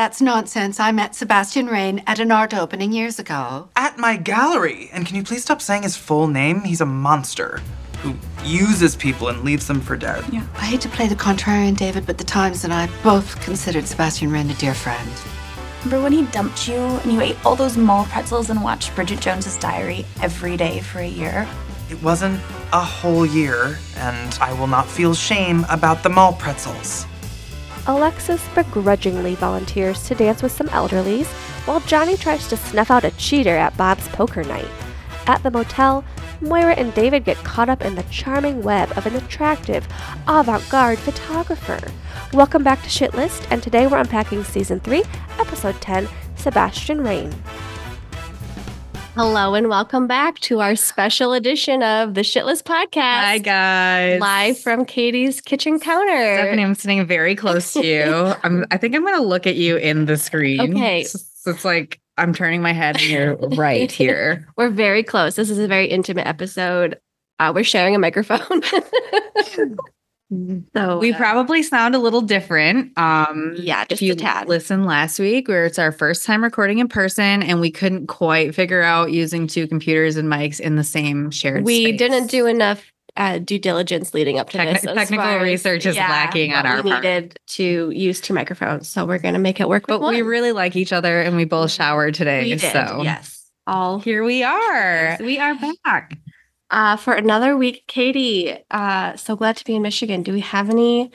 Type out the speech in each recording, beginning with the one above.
That's nonsense. I met Sebastian Rain at an art opening years ago. At my gallery. And can you please stop saying his full name? He's a monster who uses people and leaves them for dead. Yeah. I hate to play the contrarian, David, but the Times and I both considered Sebastian Rain a dear friend. Remember when he dumped you and you ate all those mall pretzels and watched Bridget Jones's Diary every day for a year? It wasn't a whole year, and I will not feel shame about the mall pretzels. Alexis begrudgingly volunteers to dance with some elderlies, while Johnny tries to snuff out a cheater at Bob's poker night. At the motel, Moira and David get caught up in the charming web of an attractive, avant garde photographer. Welcome back to Shitlist, and today we're unpacking Season 3, Episode 10 Sebastian Rain. Hello, and welcome back to our special edition of the Shitless Podcast. Hi, guys. Live from Katie's kitchen counter. Stephanie, I'm sitting very close to you. I'm, I think I'm going to look at you in the screen. Okay. So, so it's like I'm turning my head and you're right here. We're very close. This is a very intimate episode. Uh, we're sharing a microphone. So We uh, probably sound a little different. Um, yeah, just if you a tad. listened last week, where it's our first time recording in person, and we couldn't quite figure out using two computers and mics in the same shared. we space. didn't do enough uh, due diligence leading up to this. technical as- research is lacking on our we part. needed to use two microphones, so we're gonna make it work. but we really like each other, and we both showered today. We did, so yes, all here we are. Yes. We are back. Uh, for another week. Katie, uh, so glad to be in Michigan. Do we have any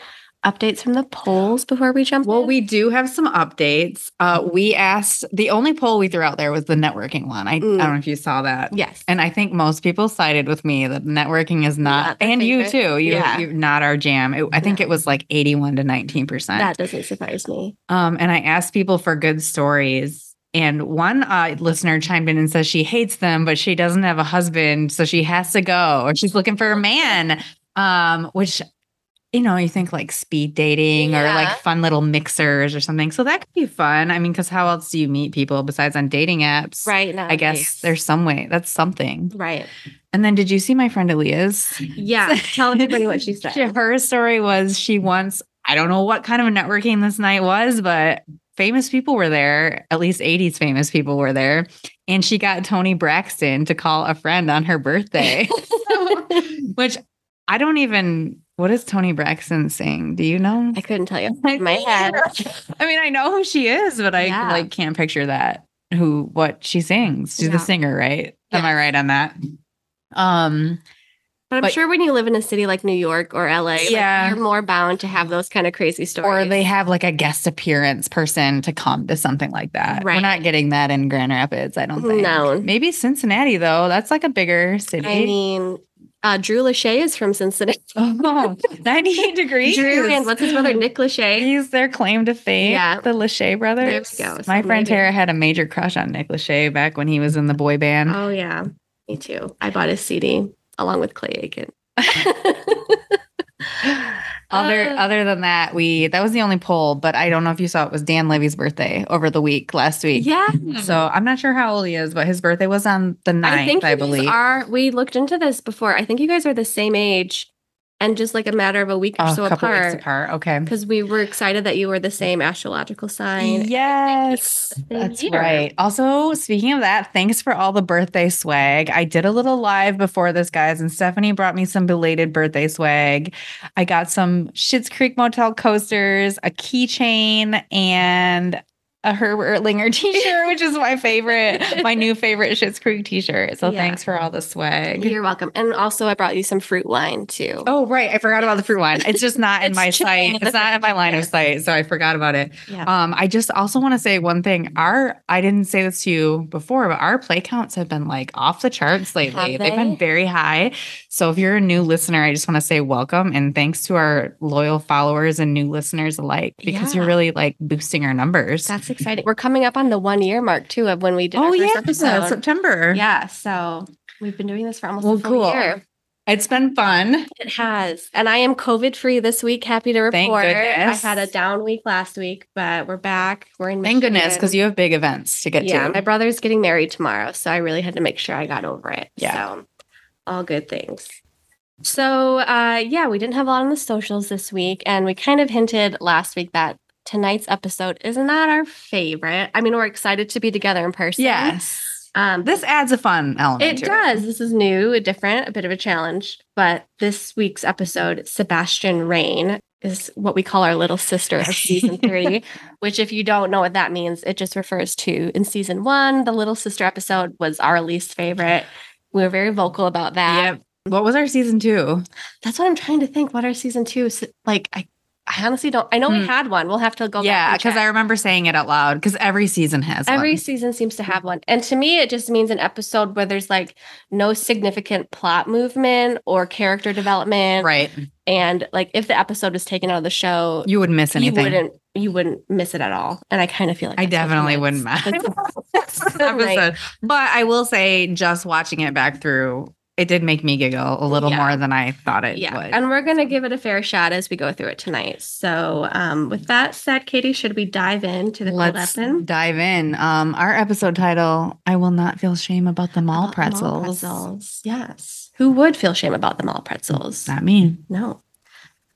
updates from the polls before we jump? Well, in? we do have some updates. Uh, we asked the only poll we threw out there was the networking one. I, Mm. I don't know if you saw that. yes, And I think most people sided with me that networking is not, Not and you too. You, Yeah. you're not our jam. It- I think it was like 81 to 19%. that doesn't surprise me. Um, and I asked people for good stories. And one uh, listener chimed in and says she hates them, but she doesn't have a husband, so she has to go, or she's looking for a man. Um, which, you know, you think like speed dating or like fun little mixers or something. So that could be fun. I mean, because how else do you meet people besides on dating apps? Right now, I guess there's some way. That's something. right. And then, did you see my friend Elia's? Yeah, tell everybody what she said. Her story was she once, I don't know what kind of networking this night was, but famous people were there. At least 80s famous people were there. And she got Toni Braxton to call a friend on her birthday, which I don't even, what does Toni Braxton sing? Do you know? I couldn't tell you in my head. I mean, I know who she is, but I Yeah. like can't picture that. Who, what she sings. She's Yeah. a singer, right? Am I right on that? Um, But I'm But- sure when you live in a city like New York or LA, like, Yeah. you're more bound to have those kind of crazy stories. or they have like a guest appearance person to come to something like that. We're not getting that in Grand Rapids, I don't think. No. Maybe Cincinnati though. That's like a bigger city. I mean, uh, Drew Lachey is from Cincinnati. oh, 98 degrees. Drew and what's his brother, Nick Lachey. He's their claim to fame. Yeah. The Lachey brothers. There we go. My friend maybe- Tara had a major crush on Nick Lachey back when he was in the boy band. Oh yeah, me too. I bought his CD along with Clay Aiken. Other Uh, other than that, we that was the only poll, but I don't know if you saw it was Dan Levy's birthday over the week last week. yeah. So I'm not sure how old he is, but his birthday was on the 9th, I, I think guys believe. are. We looked into this before. I think you guys are the same age, and just like a matter of a week or Oh, so a couple apart. weeks apart. Okay. Because we were excited that you were the same astrological sign. Yes, that's year. right. Also, speaking of that, thanks for all the birthday swag. I did a little live before this, guys, and Stephanie brought me some belated birthday swag. I got some Schitt's Creek Motel coasters, a keychain, and a Herb Ertlinger t-shirt, which is my favorite, my new favorite Schitt's Creek t-shirt. So Yeah. thanks for all the swag. You're welcome. And also, I brought you some fruit wine too. Oh, right. I forgot about the fruit wine. It's just not in my sight. It's not in my line of sight. So I forgot about it. Yeah. Um, I just also want to say one thing. Our I didn't say this to you before, but our play counts have been like off the charts lately. Have They've been very high. So if you're a new listener, I just want to say welcome and thanks to our loyal followers and new listeners alike because you're really like boosting our numbers. That's exciting. We're coming up on the one year mark too of when we did oh our first yeah, episode. September. Yeah. So we've been doing this for almost Well, a full cool. year. It's been fun. It has. And I am COVID free this week. Happy to report. I had a down week last week, but we're back. We're in Thank goodness, because you have big events to get to. yeah, to. my brother's getting married tomorrow, so I really had to make sure I got over it. Yeah. So all good things. So uh yeah, we didn't have a lot on the socials this week, and we kind of hinted last week that tonight's episode is not our favorite. I mean, we're excited to be together in person. Yes. Um, This adds a fun element. it does. This is new, a different, a bit of a challenge. But this week's episode, Sebastian Rain, is what we call our little sister of season three, which, if you don't know what that means, it just refers to in season one, the little sister episode was our least favorite. We were very vocal about that. Yep. What was our season two? That's what I'm trying to think. What our season two is like? I, I honestly don't. I know we Hmm. had one. We'll have to go. yeah, because I remember saying it out loud because every season has every one. season seems to have one, and to me, it just means an episode where there's like no significant plot movement or character development, Right. And like if the episode was taken out of the show, You wouldn't miss anything. you wouldn't you wouldn't miss it at all. And I kind of feel like I definitely wouldn't miss episode. But I will say, just watching it back through, it did make me giggle a little Yeah. more than I thought it Yeah, would. and we're gonna give it a fair shot as we go through it tonight. So, um, with that said, Katie, should we dive into the Let's open? dive in. Um, our episode title: "I will not feel shame about the mall About the mall pretzels." pretzels. Yes. Who would feel shame about the mall pretzels? Not me. No.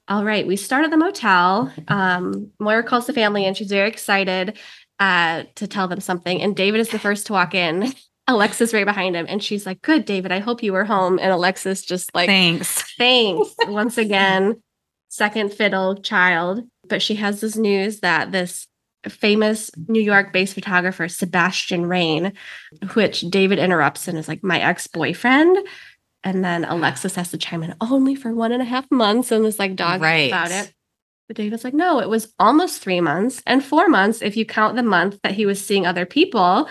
All right. We start at the motel. Um, Moira calls the family and she's very excited uh, to tell them something. And David is the first to walk in. Alexis right behind him. And she's like, Good, David. I hope you were home. And Alexis just like, Thanks. Thanks. Once again, second fiddle child. But she has this news that this famous New York based photographer, Sebastian Rain, which David interrupts and is like, my ex boyfriend. And then Alexis has to chime in only for one and a half months and this like dog Right. about it. But David's like, no, it was almost three months and four months if you count the month that he was seeing other people.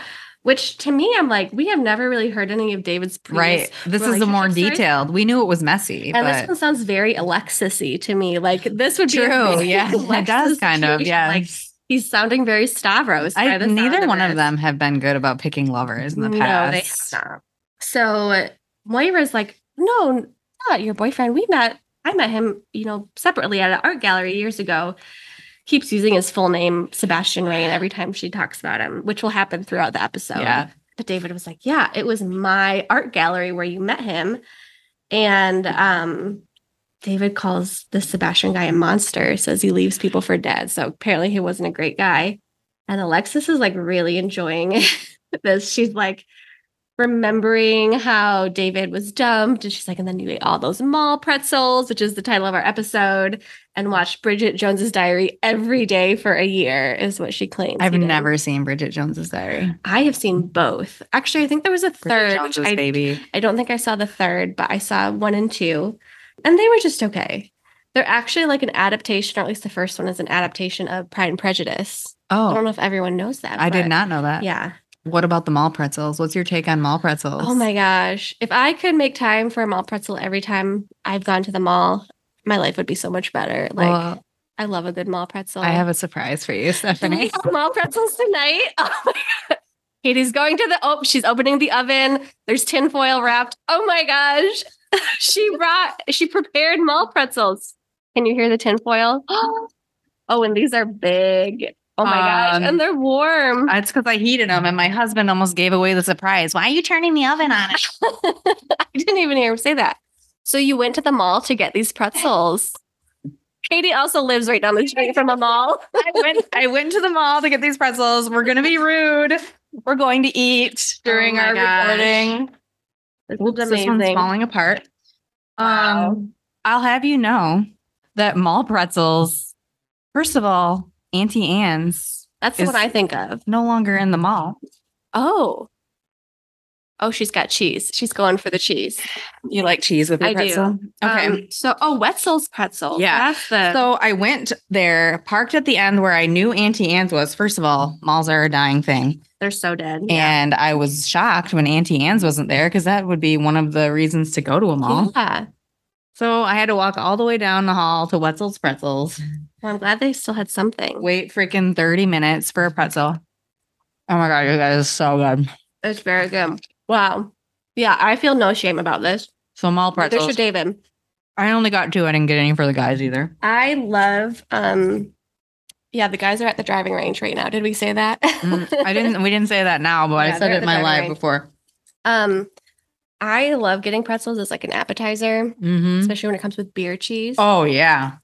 Which to me, I'm like, we have never really heard any of David's previous Right. This is the more detailed. We knew it was messy, And but this one sounds very Alexis-y to me. Like this would be true. Yeah, it does kind of. Yeah. Like he's sounding very Stavros. I, neither one of them have been good about picking lovers in the No, past. they have not. So Moira's like, no, not your boyfriend. We met. I met him, you know, separately at an art gallery years ago. Keeps using his full name, Sebastian Rain, every time she talks about him, which will happen throughout the episode. Yeah. But David was like, Yeah, it was my art gallery where you met him. And um, David calls the Sebastian guy a monster, says he leaves people for dead. So apparently he wasn't a great guy. And Alexis is like really enjoying this. She's like remembering how David was dumped. And she's like, and then you ate all those mall pretzels, which is the title of our episode, and watched Bridget Jones's diary every day for a year, is what she claims. I've never seen Bridget Jones's Diary. I have seen both. Actually, I think there was a third. which Jones's I, baby. I don't think I saw the third, but I saw one and two, and they were just okay. They're actually like an adaptation, or at least the first one is an adaptation of Pride and Prejudice. Oh, I don't know if everyone knows that. I did not know that. Yeah. What about the mall pretzels? What's your take on mall pretzels? Oh my gosh. If I could make time for a mall pretzel every time I've gone to the mall, my life would be so much better. Like, Well, I love a good mall pretzel. I have a surprise for you, Stephanie. mall pretzels tonight. Oh my god. Katie's going to the oh, she's opening the oven. There's tinfoil wrapped. Oh my gosh. she brought she prepared mall pretzels. Can you hear the tinfoil? Oh, and these are big. Oh my gosh. Um, And they're warm. It's because I heated them, and my husband almost gave away the surprise. Why are you turning the oven on? I didn't even hear him say that. So you went to the mall to get these pretzels. Katie also lives right down the street from a mall. I went. I went to the mall to get these pretzels. We're gonna be rude. We're going to eat during Oh our gosh. recording. This Oops, is this one's falling apart. Wow. Um, I'll have you know that mall pretzels. First of all, Auntie Anne's That's is- what I think of. no longer in the mall. Oh. Oh, she's got cheese. She's going for the cheese. You like cheese with your I do. Okay. Um, so, oh, Wetzel's pretzel. Yeah. The. So I went there, parked at the end where I knew Auntie Anne's was. First of all, malls are a dying thing. they're so dead. And I was shocked when Auntie Anne's wasn't there because that would be one of the reasons to go to a mall. Yeah. So I had to walk all the way down the hall to Wetzel's Pretzels, Well, I'm glad they still had something. wait freaking 30 minutes for a pretzel. Oh my God, you guys is so good. It's very good. Wow. Yeah, I feel no shame about this. So mall Neither pretzels. should David. I only got two. I didn't get any for the guys either. I love um yeah, the guys are at the driving range right now. Did we say that? Mm, I didn't. We didn't say that now, but Yeah, I said it in my live range. before. um I love getting pretzels as like an appetizer, hmm especially when it comes with beer cheese. Oh yeah.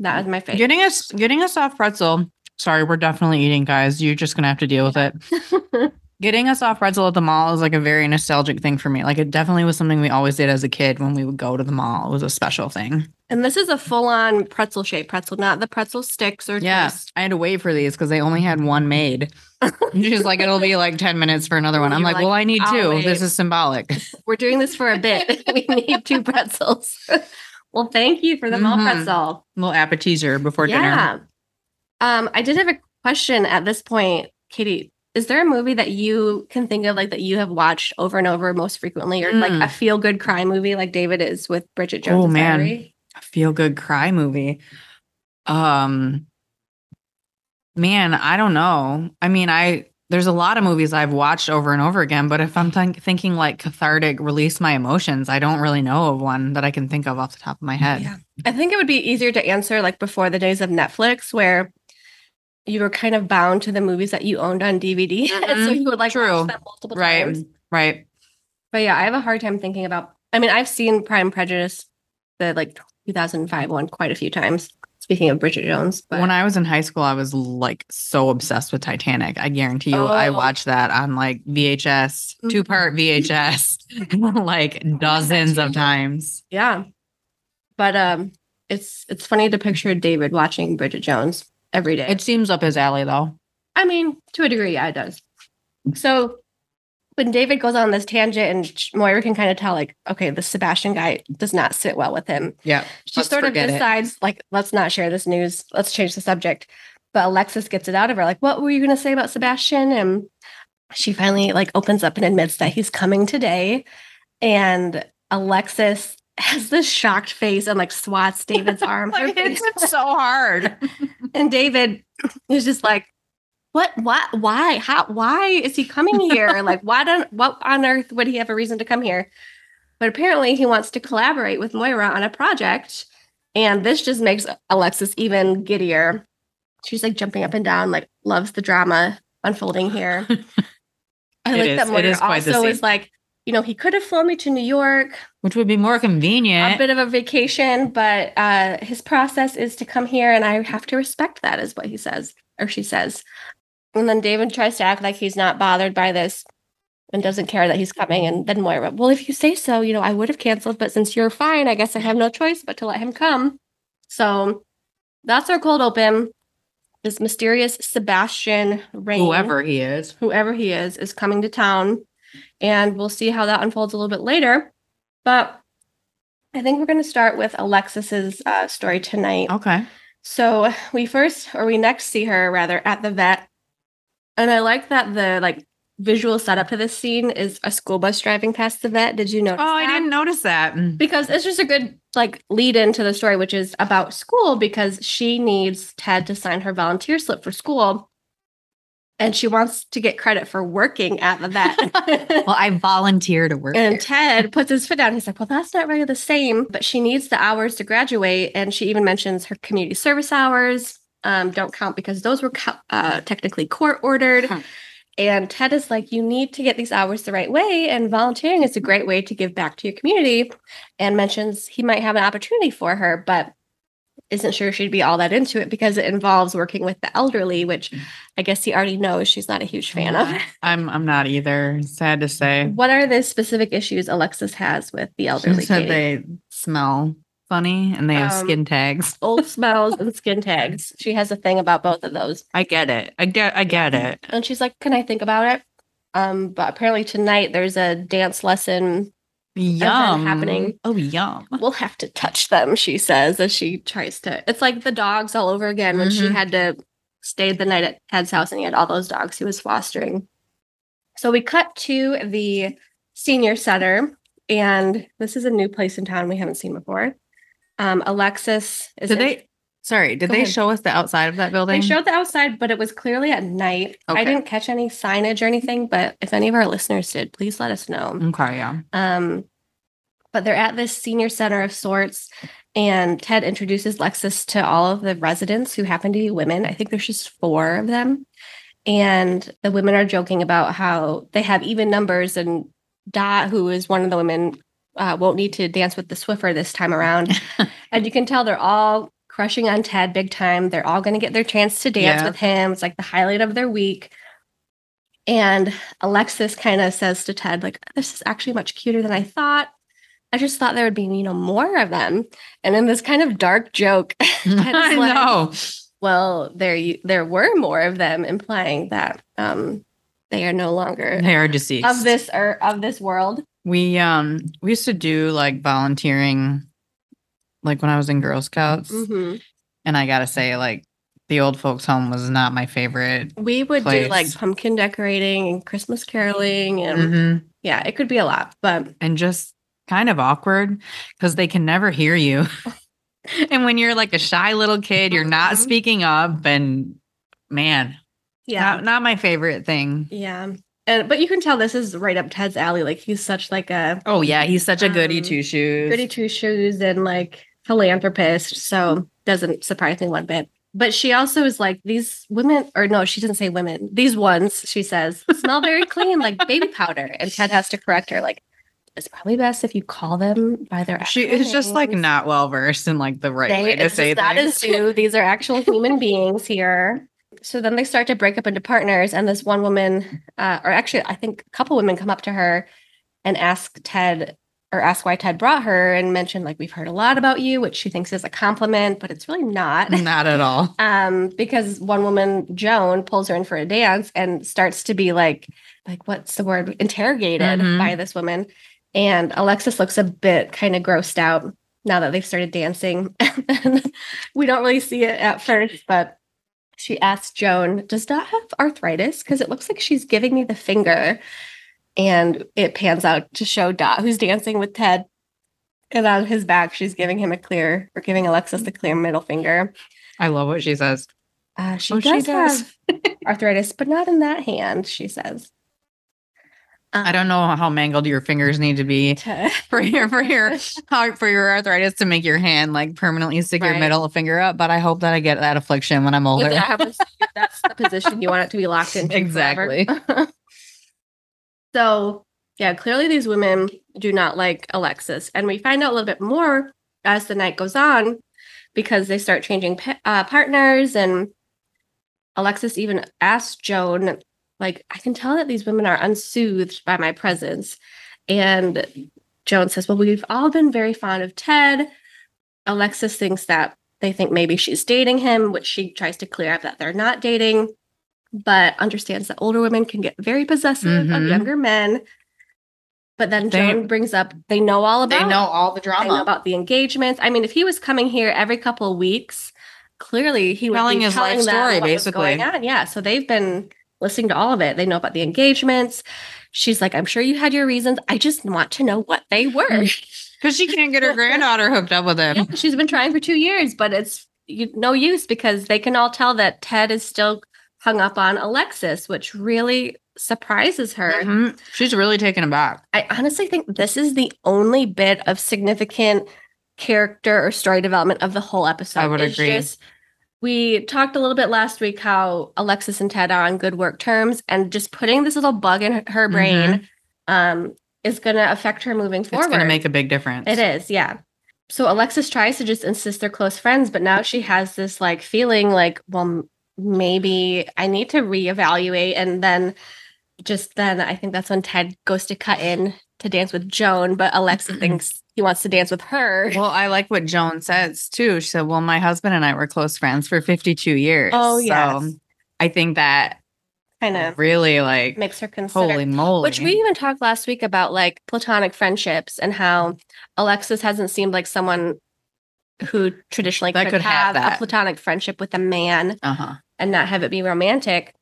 That was my favorite. Getting us getting a soft pretzel. Sorry, we're definitely eating, guys. You're just gonna have to deal with it. Getting a soft pretzel at the mall is like a very nostalgic thing for me. Like it definitely was something we always did as a kid when we would go to the mall. It was a special thing. and this is a full-on pretzel shaped pretzel, not the pretzel sticks or Yeah. I had to wait for these because they only had one made. She's like, it'll be like 10 minutes for another one. I'm like, like, well, I need "I'll two. wait." This is symbolic. We're doing this for a bit. we need two pretzels. well, thank you for the mall Mhm. pretzel. little appetizer before dinner. yeah. Um, I did have a question at this point, Katie. Is there a movie that you can think of like that you have watched over and over most frequently, or like Mm. a feel good cry movie like David is with Bridget Jones' Oh, man. Diary? A feel good cry movie. Um, man, I don't know. I mean, I there's a lot of movies I've watched over and over again, but if I'm think thinking like cathartic, release my emotions, I don't really know of one that I can think of off the top of my head. Yeah. I think it would be easier to answer like before the days of Netflix, where you were kind of bound to the movies that you owned on DVD, so Mhm. you would like True. watch them multiple Right. times. Right. But yeah, I have a hard time thinking about. I mean, I've seen Pride and Prejudice, the like 2005 one, quite a few times. Speaking of Bridget Jones, but when I was in high school, I was like so obsessed with Titanic. I guarantee you, I Oh. watched that on like VHS, two part VHS, like dozens of times. yeah, but um, it's it's funny to picture David watching Bridget Jones every day. It seems up his alley though. I mean, to a degree, yeah, it does. So when David goes on this tangent, and Moira can kind of tell, like, okay, the Sebastian guy does not sit well with him. Yeah. She sort of forget it. decides, like, let's not share this news. Let's change the subject. But Alexis gets it out of her, like, what were you going to say about Sebastian? And she finally like opens up and admits that he's coming today. And Alexis has this shocked face and like swats David's arm. Like, it's so hard. and David is just like, what, what, why, how, why is he coming here? like, why don't, what on earth would he have a reason to come here? But apparently he wants to collaborate with Moira on a project. And this just makes Alexis even giddier. She's like jumping up and down, like loves the drama unfolding here. I It like is- that Moira is also is like, you know, he could have flown me to New York, Which would be more convenient. a bit of a vacation, but uh, his process is to come here, and I have to respect that, is what he says or she says. And then David tries to act like he's not bothered by this and doesn't care that he's coming. And then Moira, well, if you say so, you know, I would have canceled, but since you're fine, I guess I have no choice but to let him come. So that's our cold open. This mysterious Sebastian Rain, Whoever he is. whoever he is, is coming to town. And we'll see how that unfolds a little bit later. But I think we're going to start with Alexis's uh, story tonight. Okay. So we first, or we next see her rather, at the vet. And I like that the like visual setup to this scene is a school bus driving past the vet. Did you notice? Oh, I didn't notice that. Mm. because it's just a good like lead into the story, which is about school because she needs Ted to sign her volunteer slip for school. And she wants to get credit for working at the vet. Well, I volunteer to work. and here. Ted puts his foot down. He's like, Well, that's not really the same, but she needs the hours to graduate. And she even mentions her community service hours um, don't count because those were co- uh, technically court ordered. Huh. And Ted is like, You need to get these hours the right way. And volunteering is a great way to give back to your community. And mentions he might have an opportunity for her, but isn't sure she'd be all that into it because it involves working with the elderly, which I guess he already knows she's not a huge fan of. I'm I'm not either. Sad to say. What are the specific issues Alexis has with the elderly? She said Katie? they smell funny and they have Um, skin tags. old smells and skin tags. She has a thing about both of those. I get it. I get I get it. And she's like, Can I think about it? Um, but apparently tonight there's a dance lesson. Yum. happening. Oh, yum. We'll have to touch them, she says, as she tries to. It's like the dogs all over again when she Mhm. had to stay the night at Ted's house and he had all those dogs he was fostering. So we cut to the senior center, and this is a new place in town we haven't seen before. Um, Alexis is Did they sorry, did Go they ahead. show us the outside of that building? They showed the outside, but it was clearly at night. I didn't catch any signage or anything, but if any of our listeners did, please let us know. Okay, yeah. Um, but they're at this senior center of sorts, and Ted introduces Lexus to all of the residents who happen to be women. I think there's just four of them. And the women are joking about how they have even numbers, and Dot, who is one of the women, uh, won't need to dance with the Swiffer this time around. and you can tell they're all crushing on Ted big time. They're all going to get their chance to dance Yeah. with him. It's like the highlight of their week. And Alexis kind of says to Ted, like, this is actually much cuter than I thought. I just thought there would be, you know, more of them. And in this kind of dark joke, I like- know. well, there you, there were more of them, implying that um, they are no longer They are deceased. of this or of this world. We um we used to do like volunteering like when I was in Girl Scouts. Mhm. And I gotta say, like the old folks home was not my favorite. We would do like pumpkin decorating and Christmas caroling, and Mhm. yeah, it could be a lot. But And just kind of awkward because they can never hear you. and when you're like a shy little kid, you're not Mhm. speaking up and man, yeah, not, not my favorite thing. yeah, and but you can tell this is right up Ted's alley. Like he's such like a Oh yeah, he's such a goody Um, two shoes. goody two shoes and like philanthropist. So doesn't surprise me one bit. But she also is like these women, or no, she doesn't say women. These ones, she says, smell very clean, like baby powder. And Ted has to correct her, like it's probably best if you call them by their. She is just like not well versed in like the right They, way to say just not things. These are actual human beings here. So then they start to break up into partners, and this one woman, uh, or actually, I think a couple women come up to her and ask Ted or ask why Ted brought her and mention like we've heard a lot about you, which she thinks is a compliment, but it's really not. not at all. Um, because one woman, Joan, pulls her in for a dance and starts to be like, like what's the word, interrogated Mhm. by this woman. And Alexis looks a bit kind of grossed out now that they've started dancing. we don't really see it at first, but she asks Joan, does Dot have arthritis? Because it looks like she's giving me the finger. And it pans out to show Dot who's dancing with Ted. And on his back, she's giving him a clear or giving Alexis the clear middle finger. I love what she says. Uh, she, Oh, does she does. have arthritis, but not in that hand, she says. I don't know how mangled your fingers need to be To- for your for your how- for your arthritis to make your hand like permanently stick your middle finger up. But I hope that I get that affliction when I'm older. If that happens that's the position you want it to be locked in. Exactly. so, yeah, clearly these women do not like Alexis. And we find out a little bit more as the night goes on because they start changing uh, partners. And Alexis even asks Joan, like, I can tell that these women are unsoothed by my presence. And Joan says, Well, we've all been very fond of Ted. Alexis thinks that they think maybe she's dating him, which she tries to clear up that they're not dating, but understands that older women can get very possessive of Mhm. younger men. But then They- Joan brings up they know all about they know all the they know drama. about the engagements. I mean, if he was coming here every couple of weeks, clearly he would Telling be his life telling them story, basically. going on. Yeah, so they've been listening to all of it. They know about the engagements. She's like, I'm sure you had your reasons. I just want to know what they were. Because she can't get her granddaughter hooked up with him. Yeah, she's been trying for two years, but it's you, no use because they can all tell that Ted is still hung up on Alexis, which really surprises her. Mhm. She's really taken aback. I honestly think this is the only bit of significant character or story development of the whole episode. I would It's agree. just- we talked a little bit last week how Alexis and Ted are on good work terms, and just putting this little bug in her- her brain um, is going to affect her moving forward. Mm-hmm. It's going to make a big difference. It is, yeah. So Alexis tries to just insist they're close friends, but now she has this like feeling like, well, maybe I need to reevaluate. And then just then I think that's when Ted goes to cut in to dance with Joan, but Alexis thinks he wants to dance with her. Well, I like what Joan says too. She said, Well, my husband and I were close friends for 52 years. Oh, So. I think that kind of really like, makes her consider. holy moly. Which we even talked last week about like platonic friendships and how Alexis hasn't seemed like someone who traditionally That could, could have have, a platonic friendship with a man uh huh. and not have it be romantic.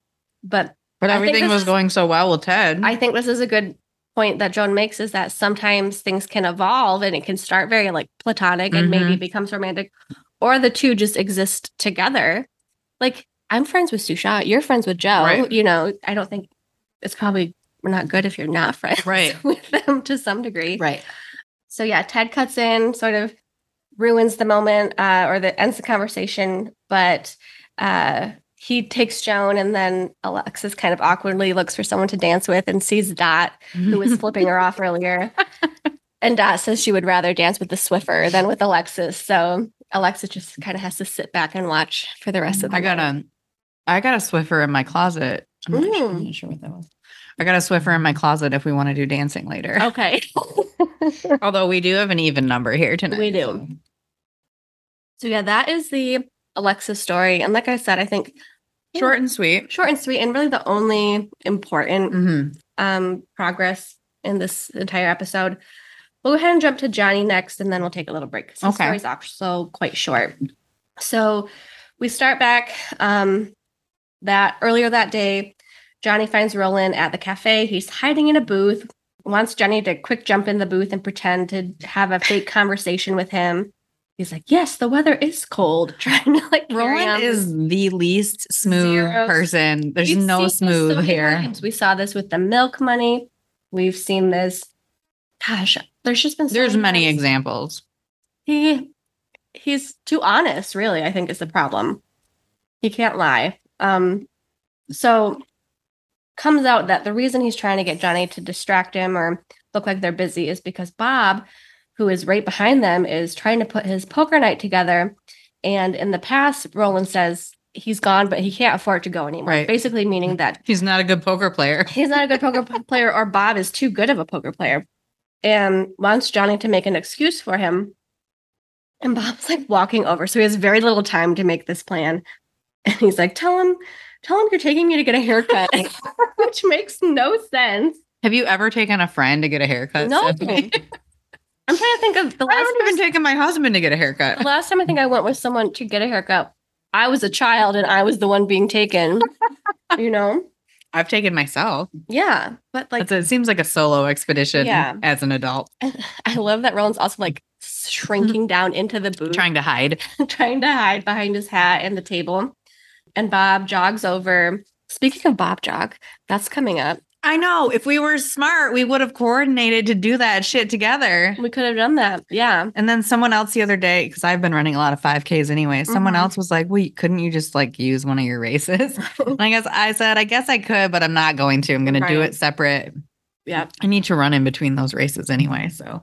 But But everything was is- going so well with Ted. I think this is a good point that Joan makes is that sometimes things can evolve and it can start very like platonic and maybe Mhm. it becomes romantic, or the two just exist together. Like I'm friends with Susha, you're friends with Joe. Right. You know, I don't think it's probably not good if you're not friends Right. with them to some degree. right. So yeah, Ted cuts in, sort of ruins the moment uh, or that ends the conversation, but uh, he takes Joan, and then Alexis kind of awkwardly looks for someone to dance with and sees Dot, who was flipping her off earlier. And Dot says she would rather dance with the Swiffer than with Alexis. So Alexis just kind of has to sit back and watch for the rest of the I got a, I got a Swiffer in my closet. I'm not, sure, I'm Mm. not sure what that was. I got a Swiffer in my closet if we want to do dancing later. Okay. Although we do have an even number here tonight. We do. So yeah, that is the Alexa story. And like I said, I think Short and sweet. short and sweet and really the only important hmm um progress in this entire episode. We'll go ahead and jump to Johnny next, and then we'll take a little break. 'cause The Okay. story's also quite short. So we start back um, that earlier that day. Johnny finds Roland at the cafe. He's hiding in a booth. Wants Johnny to quick jump in the booth and pretend to have a fake conversation with him. He's like, "Yes, the weather is cold." Trying to like Roland is the least smooth Zero- person. There's We've no this so smooth here. times. We saw this with the milk money. We've seen this. Gosh, there's just been so There's many times. examples. He he's too honest, really, I think is the problem. He can't lie. Um so comes out that the reason he's trying to get Johnny to distract him or look like they're busy is because Bob, who is right behind them, is trying to put his poker night together. And in the past, Roland says he's gone, but he can't afford to go anymore. Right. Basically meaning that He's not a good poker player. he's not a good poker player or Bob is too good of a poker player and wants Johnny to make an excuse for him. And Bob's like walking over. So he has very little time to make this plan. And he's like, tell him, tell him you're taking me to get a haircut, which makes no sense. Have you ever taken a friend to get a haircut? No. I'm trying to think of the last. I haven't even taken my husband to get a haircut. the last time I think I went with someone to get a haircut. I was a child and I was the one being taken. you know? I've taken myself. Yeah. But like That's- it seems like a solo expedition Yeah. as an adult, I love that Roland's also like shrinking down into the booth. trying to hide. trying to hide behind his hat and the table. And Bob jogs over. Speaking of Bob jog, that's coming up. I know. If we were smart, we would have coordinated to do that shit together. We could have done that. Yeah. And then someone else the other day, because I've been running a lot of 5Ks anyway, someone Mhm. else was like, Wait, couldn't you just like use one of your races? and I guess I said, I guess I could, but I'm not going to. I'm going to do it separate. Yeah. I need to run in between those races anyway. So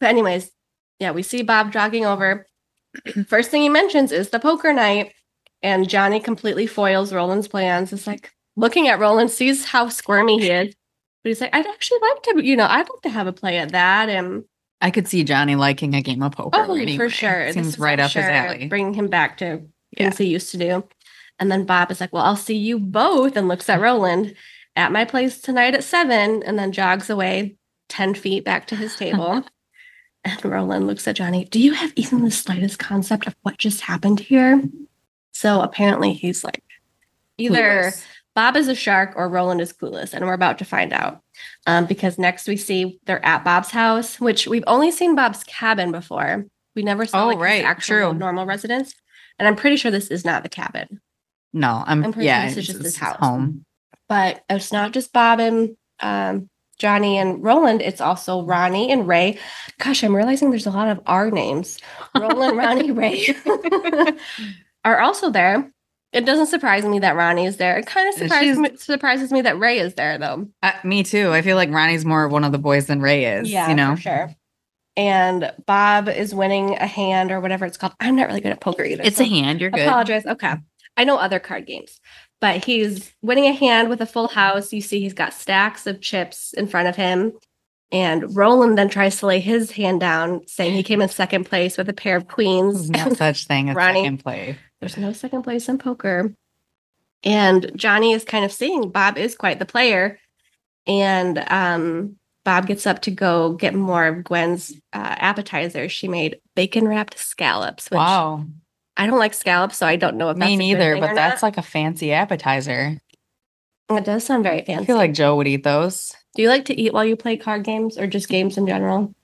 But anyways, yeah, we see Bob jogging over. First thing he mentions is the poker night. And Johnny completely foils Roland's plans. It's like looking at Roland, sees how squirmy he is. But he's like, I'd actually like to, you know, I'd like to have a play at that. And I could see Johnny liking a game of poker. Oh, anyway. for sure. This Seems right up his sure, alley. Bringing him back to Yeah. things he used to do. And then Bob is like, Well, I'll see you both and looks at Roland at my place tonight at seven and then jogs away 10 feet back to his table. and Roland looks at Johnny. Do you have even the slightest concept of what just happened here? So apparently he's like, either Clueless. Bob is a shark or Roland is clueless, and we're about to find out. Um, because next we see they're at Bob's house, which we've only seen Bob's cabin before. We never saw Oh, like right, actual true. normal residence, and I'm pretty sure this is not the cabin. No, I'm, I'm pretty yeah, sure this is just his it's house. home. But it's not just Bob and um, Johnny and Roland; it's also Ronnie and Ray. Gosh, I'm realizing there's a lot of R names. Roland, Ronnie, Ray are also there. It doesn't surprise me that Ronnie is there. It kind of surprises me, surprises me that Ray is there, though. Uh, me too. I feel like Ronnie's more of one of the boys than Ray is. Yeah, you know. for sure. And Bob is winning a hand or whatever it's called. I'm not really good at poker either. It's so a hand. You're good. Apologize. Okay. I know other card games, but he's winning a hand with a full house. You see, he's got stacks of chips in front of him. And Roland then tries to lay his hand down, saying he came in second place with a pair of queens. There's no such thing as Ronnie. second play. There's no second place in poker. And Johnny is kind of seeing Bob is quite the player. And um, Bob gets up to go get more of Gwen's uh, appetizers. She made bacon wrapped scallops, which Wow. I don't like scallops, so I don't know if that's Me neither, but that's not. like a fancy appetizer. it does sound very fancy. I feel like Joe would eat those. Do you like to eat while you play card games or just games in general?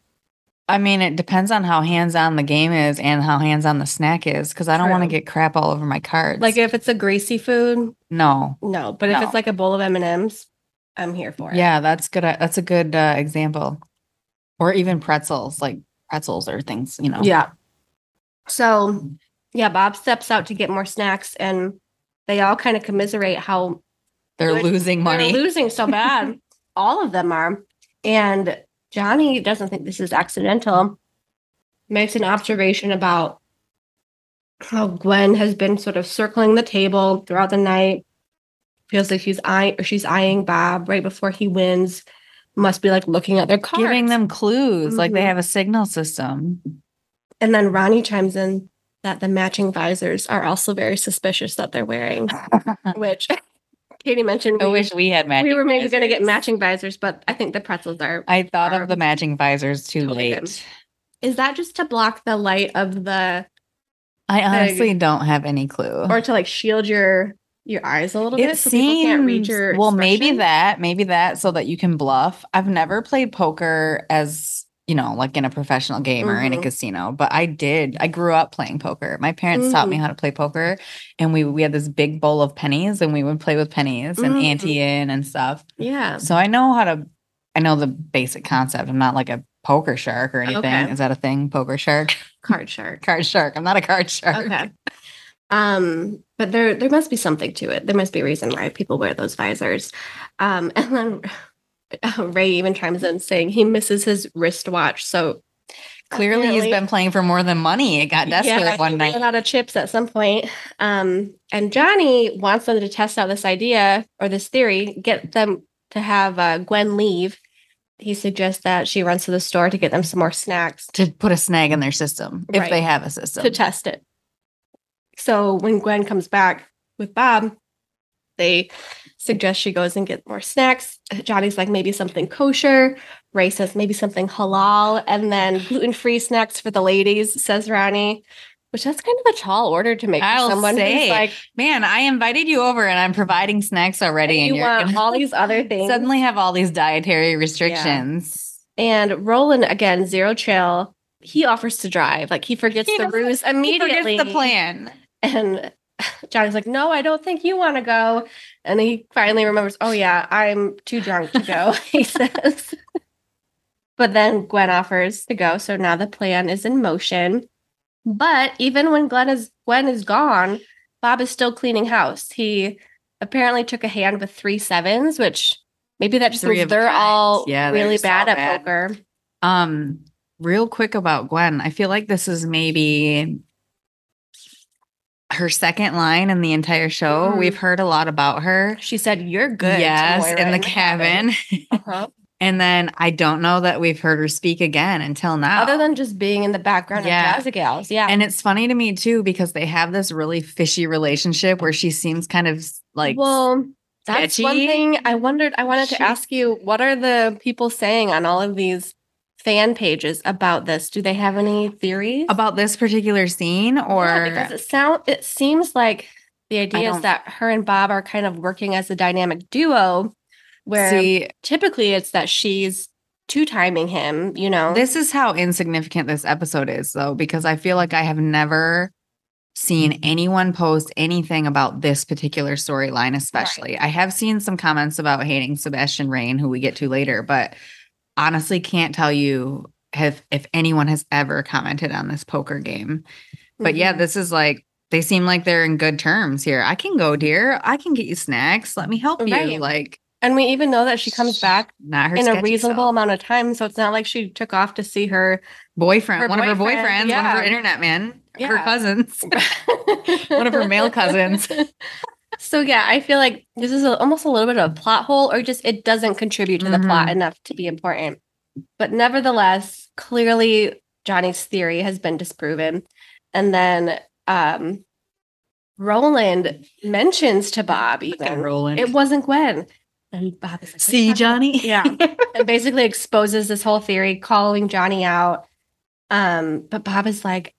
I mean, it depends on how hands on the game is and how hands on the snack is because I don't want to get crap all over my cards. Like if it's a greasy food, no. no. But if No. it's like a bowl of M and M's, I'm here for it. Yeah, that's good. uh, That's a good uh, example. Or even pretzels, like pretzels or things, you know. Yeah. So, yeah, Bob steps out to get more snacks, and they all kind of commiserate how They're losing money. they're losing so bad. all of them are. And Johnny doesn't think this is accidental, makes an observation about how Gwen has been sort of circling the table throughout the night. Feels like she's eyeing or she's eyeing Bob right before he wins. Must be like looking at their cards. Giving them clues, like they Mhm. have a signal system. And then Ronnie chimes in that the matching visors are also very suspicious that they're wearing, which Katie mentioned. I we- wish we had matching. we were maybe going to get matching visors, but I think the pretzels are. I thought are of the matching visors too totally good. late. Is that just to block the light of the, I honestly don't have any clue. or to like shield your your eyes a little bit it so seems people can't read your? well, maybe that, maybe that, so that you can bluff. I've never played poker as you know, like in a professional game or in a Mhm. casino, but I did. I grew up playing poker. My parents taught me Mhm. how to play poker, and we we had this big bowl of pennies, and we would play with pennies and Mhm. ante in and stuff. Yeah. So I know how to. I know the basic concept. I'm not like a poker shark or anything. Okay. Is that a thing? Poker shark, Card shark. card shark. I'm not a card shark. Okay. Um, but there there must be something to it. There must be a reason why people wear those visors. Um, and then Ray even chimes in saying he misses his wristwatch. So Clearly, he's been playing for more than money. It got desperate Yeah, one night. A lot of chips at some point. Um, and Johnny wants them to test out this idea or this theory, get them to have uh, Gwen leave. He suggests that she runs to the store to get them some more snacks to put a snag in their system if Right. they have a system. to test it. So when Gwen comes back with Bob, they suggest she goes and get more snacks. Johnny's like maybe something kosher. Ray says maybe something halal, and then gluten-free snacks for the ladies, says Ronnie. Which that's kind of a tall order to make I'll someone say. who's like, Man, I invited you over and I'm providing snacks already, and you you're want all these other things. suddenly have all these dietary restrictions. and Roland again, zero chill. He offers to drive, like he forgets He the ruse He immediately. forgets the plan. And Johnny's like, no, I don't think you want to go. And he finally remembers, oh, yeah, I'm too drunk to go, he says. But then Gwen offers to go. So now the plan is in motion. But even when Glenn is Gwen is gone, Bob is still cleaning house. He apparently took a hand with three sevens, which maybe that just means they're all Yeah, really all bad at bad. poker. Um, real quick about Gwen, I feel like this is maybe her second line in the entire show. Mhm. We've heard a lot about her. She said, You're good. yes, Moira in the cabin. Uh-huh. and then I don't know that we've heard her speak again until now. Other than just being in the background Yeah. of Jazzagals. Yeah. And it's funny to me too because they have this really fishy relationship where she seems kind of like well, that's one thing I wondered. I wanted She- to ask you, what are the people saying on all of these fan pages about this? Do they have any theories? about this particular scene or Yeah, because it sound it seems like the idea is that her and Bob are kind of working as a dynamic duo, where see typically it's that she's two timing him. You know, this is how insignificant this episode is though because I feel like I have never seen mm-hmm. anyone post anything about this particular storyline especially. I have seen some comments about hating Sebastian Rain who we get to later but honestly can't tell you if if anyone has ever commented on this poker game. But yeah, Mhm. this is like they seem like they're in good terms here. I can go, dear. I can get you snacks. Let me help you. Like and we even know that she comes back not her in a reasonable self. amount of time, so it's not like she took off to see her boyfriend, her one of her boyfriend, boyfriends, one of her internet men, her cousins, one of her male cousins. So yeah, I feel like this is a, almost a little bit of a plot hole, or just it doesn't contribute to the plot Mhm. enough to be important. But nevertheless, clearly Johnny's theory has been disproven. And then um Roland mentions to Bob even Roland. it wasn't Gwen. And Bob is like, "What are you See, Johnny? Yeah. and basically exposes this whole theory, calling Johnny out. Um, but Bob is like,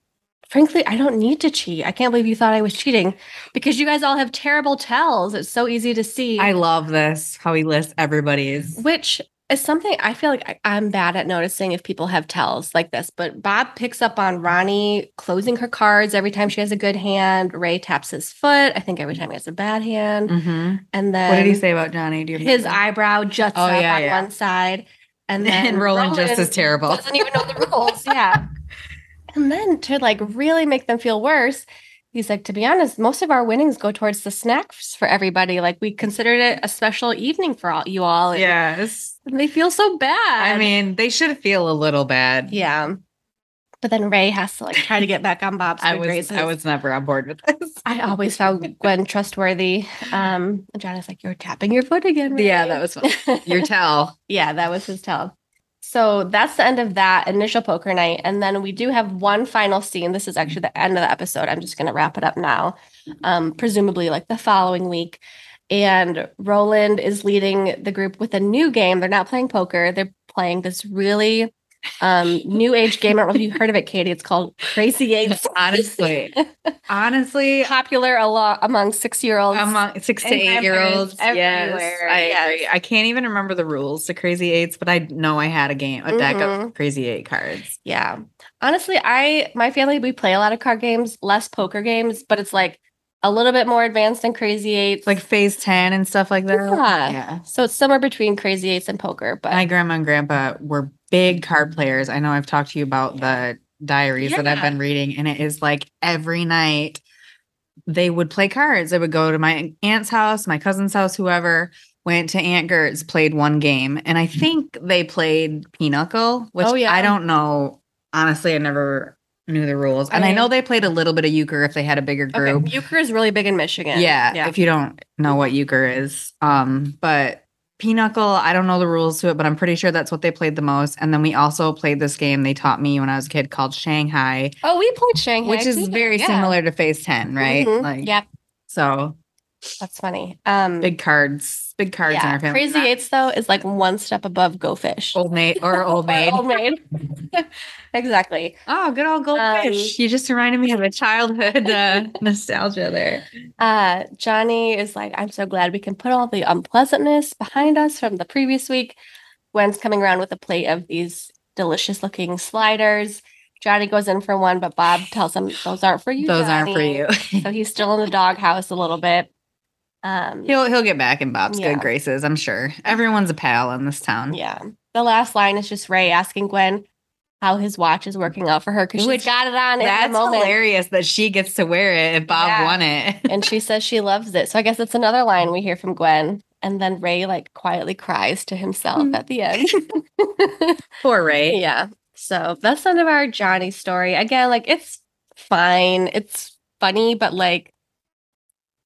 frankly, I don't need to cheat. I can't believe you thought I was cheating because you guys all have terrible tells. It's so easy to see. I love this, how he lists everybody's. which is something I feel like I, I'm bad at noticing if people have tells like this. But Bob picks up on Ronnie closing her cards every time she has a good hand. Ray taps his foot. I think every time he has a bad hand. Mhm. And then What did he say about Johnny? Do you his remember? eyebrow juts Oh, up yeah, on yeah. one side. And then And Roland just is terrible. Doesn't even know the rules. Yeah. And then to like really make them feel worse, he's like, to be honest, most of our winnings go towards the snacks for everybody. Like we considered it a special evening for all you all. And Yes. they feel so bad. I mean, they should feel a little bad. yeah. But then Ray has to like try to get back on Bob's I was graces. I was never on board with this. I always found Gwen trustworthy. Um, and John is like, "You're tapping your foot again." Ray." Yeah, that was fun. Your tell. yeah, that was his tell. So that's the end of that initial poker night, and then we do have one final scene. This is actually the end of the episode. I'm just going to wrap it up now. Um, presumably, like the following week, and Roland is leading the group with a new game. They're not playing poker. They're playing this really um new age game. I don't know if you've heard of it, Katie. It's called Crazy Eights. Honestly. Honestly, Popular a lot among six year olds. among six to eight year olds. Yes, I yes. agree. I can't even remember the rules to Crazy Eights, but I know I had a game, a deck Mhm. of Crazy Eight cards. Yeah. Honestly, I my family we play a lot of card games, less poker games, but it's like a little bit more advanced than Crazy Eights. Like Phase 10 and stuff like that. Yeah. Yeah. so it's somewhere between Crazy Eights and poker, but My grandma and grandpa were big card players. I know I've talked to you about the diaries that I've been reading, and it is like every night they would play cards. They would go to my aunt's house, my cousin's house, whoever went to Aunt Gert's, played one game, and I think they played Pinochle, which Oh, yeah. I don't know. Honestly, I never knew the rules, and I, I- know they played a little bit of euchre if they had a bigger okay. group. Euchre is really big in Michigan. Yeah, Yeah. if you don't know what euchre is. Um, but Pinochle, I don't know the rules to it, but I'm pretty sure that's what they played the most. And then we also played this game they taught me when I was a kid called Shanghai, Oh, we played Shanghai. which is too. very Yeah. similar to Phase 10, right? Mhm. Like Yep. so That's funny. Um big cards, big cards in yeah. our family. Crazy Eights though is like one step above Go Fish. Old maid or old maid. Old maid. exactly. Oh, good old Go Fish. Um, you just reminded me of a childhood uh, nostalgia there. Uh, Johnny is like, I'm so glad we can put all the unpleasantness behind us from the previous week. Gwen's coming around with a plate of these delicious looking sliders. Johnny goes in for one, but Bob tells him those aren't for you. Those aren't for you. so he's still in the doghouse a little bit. Um, he'll he'll get back in Bob's Yeah. good graces, I'm sure. Everyone's a pal in this town. yeah. The last line is just Ray asking Gwen how his watch is working out for her because she's got it on at That's the moment. hilarious that she gets to wear it if Bob Yeah. won it. and she says she loves it. So I guess it's another line we hear from Gwen. And then Ray like quietly cries to himself at the end. Poor Ray. yeah. So that's the end of our Johnny story. Again, like it's fine. It's funny, but like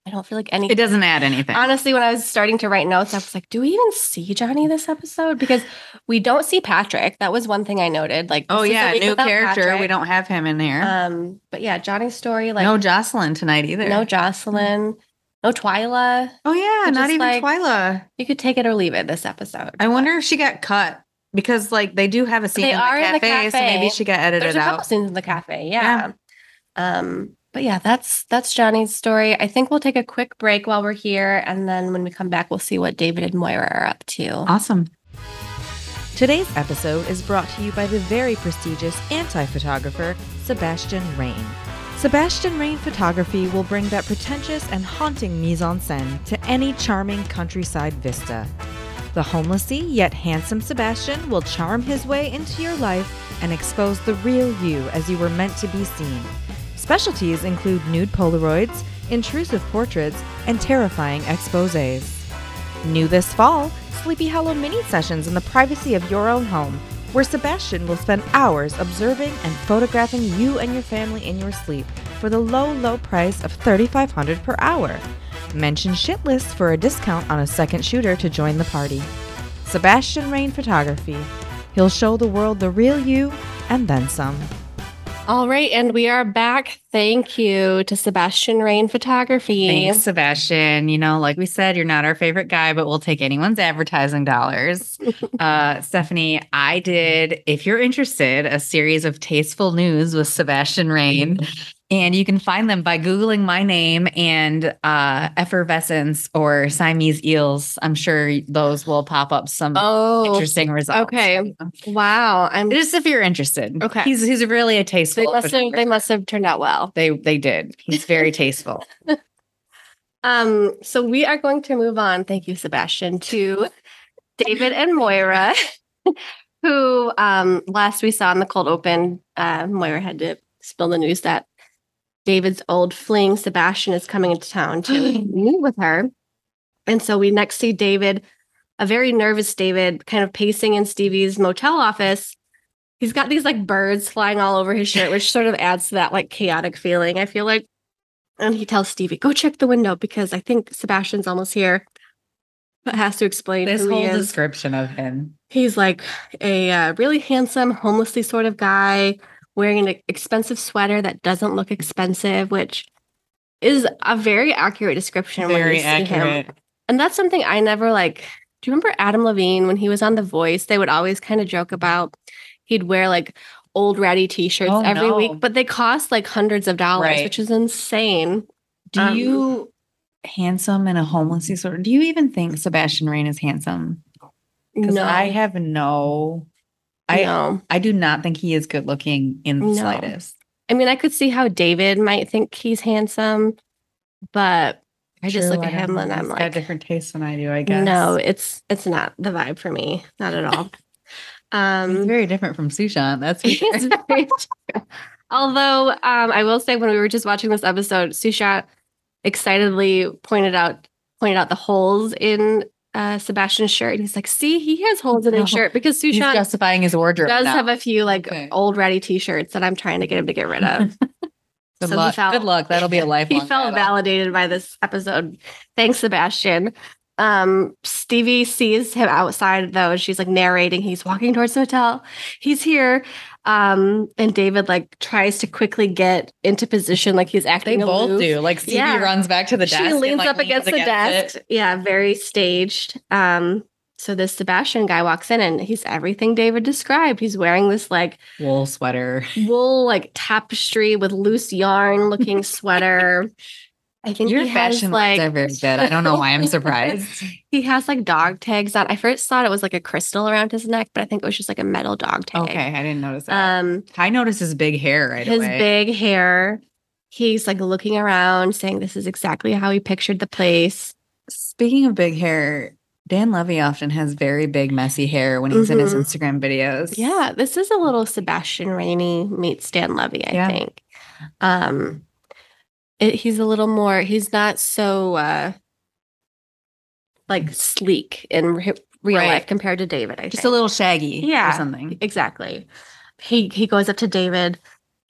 I don't feel like any It doesn't add anything. honestly, when I was starting to write notes, I was like, do we even see Johnny this episode? Because we don't see Patrick. That was one thing I noted. Like, oh this is a yeah, new character. We don't have him in here. Um, but yeah, Johnny's story, like no Jocelyn tonight either. no Jocelyn, no Twyla. oh yeah, not even like- Twyla. You could take it or leave it this episode. I wonder if she got cut because like they do have a scene They in, are the in the cafe, so maybe she got edited There's a couple out. scenes in the cafe, yeah. Um, but yeah, that's that's Johnny's story. I think we'll take a quick break while we're here, and then when we come back, we'll see what David and Moira are up to. Awesome. Today's episode is brought to you by the very prestigious anti photographer, Sebastian Rain. Sebastian Rain Photography will bring that pretentious and haunting mise en scène to any charming countryside vista. The homelessy yet handsome Sebastian will charm his way into your life and expose the real you as you were meant to be seen. Specialties include nude Polaroids, intrusive portraits, and terrifying exposes. New this fall, Sleepy Hollow mini sessions in the privacy of your own home, where Sebastian will spend hours observing and photographing you and your family in your sleep for the low, low price of $3,500 per hour. Mention Shitlist for a discount on a second shooter to join the party. Sebastian Rain Photography. He'll show the world the real you and then some. All right, and we are back. Thank you to Sebastian Rain Photography. Thanks, Sebastian. You know, like we said, you're not our favorite guy, but we'll take anyone's advertising dollars. uh, Stephanie, I did, if you're interested, a series of tasteful news with Sebastian Rain. And you can find them by Googling my name and uh, effervescence or Siamese eels. I'm sure those will pop up some Oh, interesting results. okay. Wow. I'm Just if you're interested. Okay. He's he's really a tasteful. they must have they must have turned out well. They they did. He's very tasteful. Um, so we are going to move on. Thank you, Sebastian, to David and Moira, who um last we saw in the cold open, uh, Moira had to spill the news that David's old fling, Sebastian, is coming into town to meet with her. And so we next see David, a very nervous David, kind of pacing in Stevie's motel office. He's got these like birds flying all over his shirt, which sort of adds to that like chaotic feeling. I feel like. And he tells Stevie, "Go check the window because I think Sebastian's almost here." But has to explain This who whole description of him. He's like a uh, really handsome, homelessly sort of guy wearing an expensive sweater that doesn't look expensive, which is a very accurate description. when Very you see him. accurate. And that's something I never like. Do you remember Adam Levine when he was on The Voice? They would always kind of joke about he'd wear like old ratty t-shirts Oh, every no. week, but they cost like hundreds of dollars, Right. which is insane. Do Um, you handsome and a homelessly sort of do you even think Sebastian Rain is handsome? Because No, I have no I no. I do not think he is good looking in the No. slightest. I mean, I could see how David might think he's handsome, but I just True, look at him know. and I'm He's got like, different tastes than I do, I guess. no, it's it's not the vibe for me, not at all. He's um, very different from Sushant. That's for He's sure. very true. Although um, I will say, when we were just watching this episode, Susha excitedly pointed out pointed out the holes in uh, Sebastian's shirt. And he's like, "See, he has holes in his No. shirt because He's justifying his wardrobe. does now. have a few like Okay. old ratty T-shirts that I'm trying to get him to get rid of." good so luck. felt- good luck. That'll be a life. he felt battle. validated by this episode. Thanks, Sebastian. Um, Stevie sees him outside though, and she's like narrating. He's walking towards the hotel. He's here. Um, and David like tries to quickly get into position, like he's acting. They acting. both aloof. do. Like Stevie Yeah. runs back to the desk. She and, leans like, up against the desk. it. Yeah, very staged. Um, so this Sebastian guy walks in and he's everything David described. He's wearing this like Wool sweater. wool like tapestry with loose yarn looking sweater. I think Your he has fashion like are very good. I don't know why I'm surprised. he has like dog tags on. I first thought it was like a crystal around his neck, but I think it was just like a metal dog tag. okay, I didn't notice that. Um, I noticed his big hair right his away. big hair. He's like looking around, saying this is exactly how he pictured the place. Speaking of big hair, Dan Levy often has very big, messy hair when he's in his Mhm. Instagram videos. Yeah, this is a little Sebastian Rainey meets Dan Levy, I Yeah. think. Um, it, he's a little more. He's not so uh, like sleek in re- real Right. life compared to David. I just think. a little shaggy Yeah. or something. Exactly. He he goes up to David,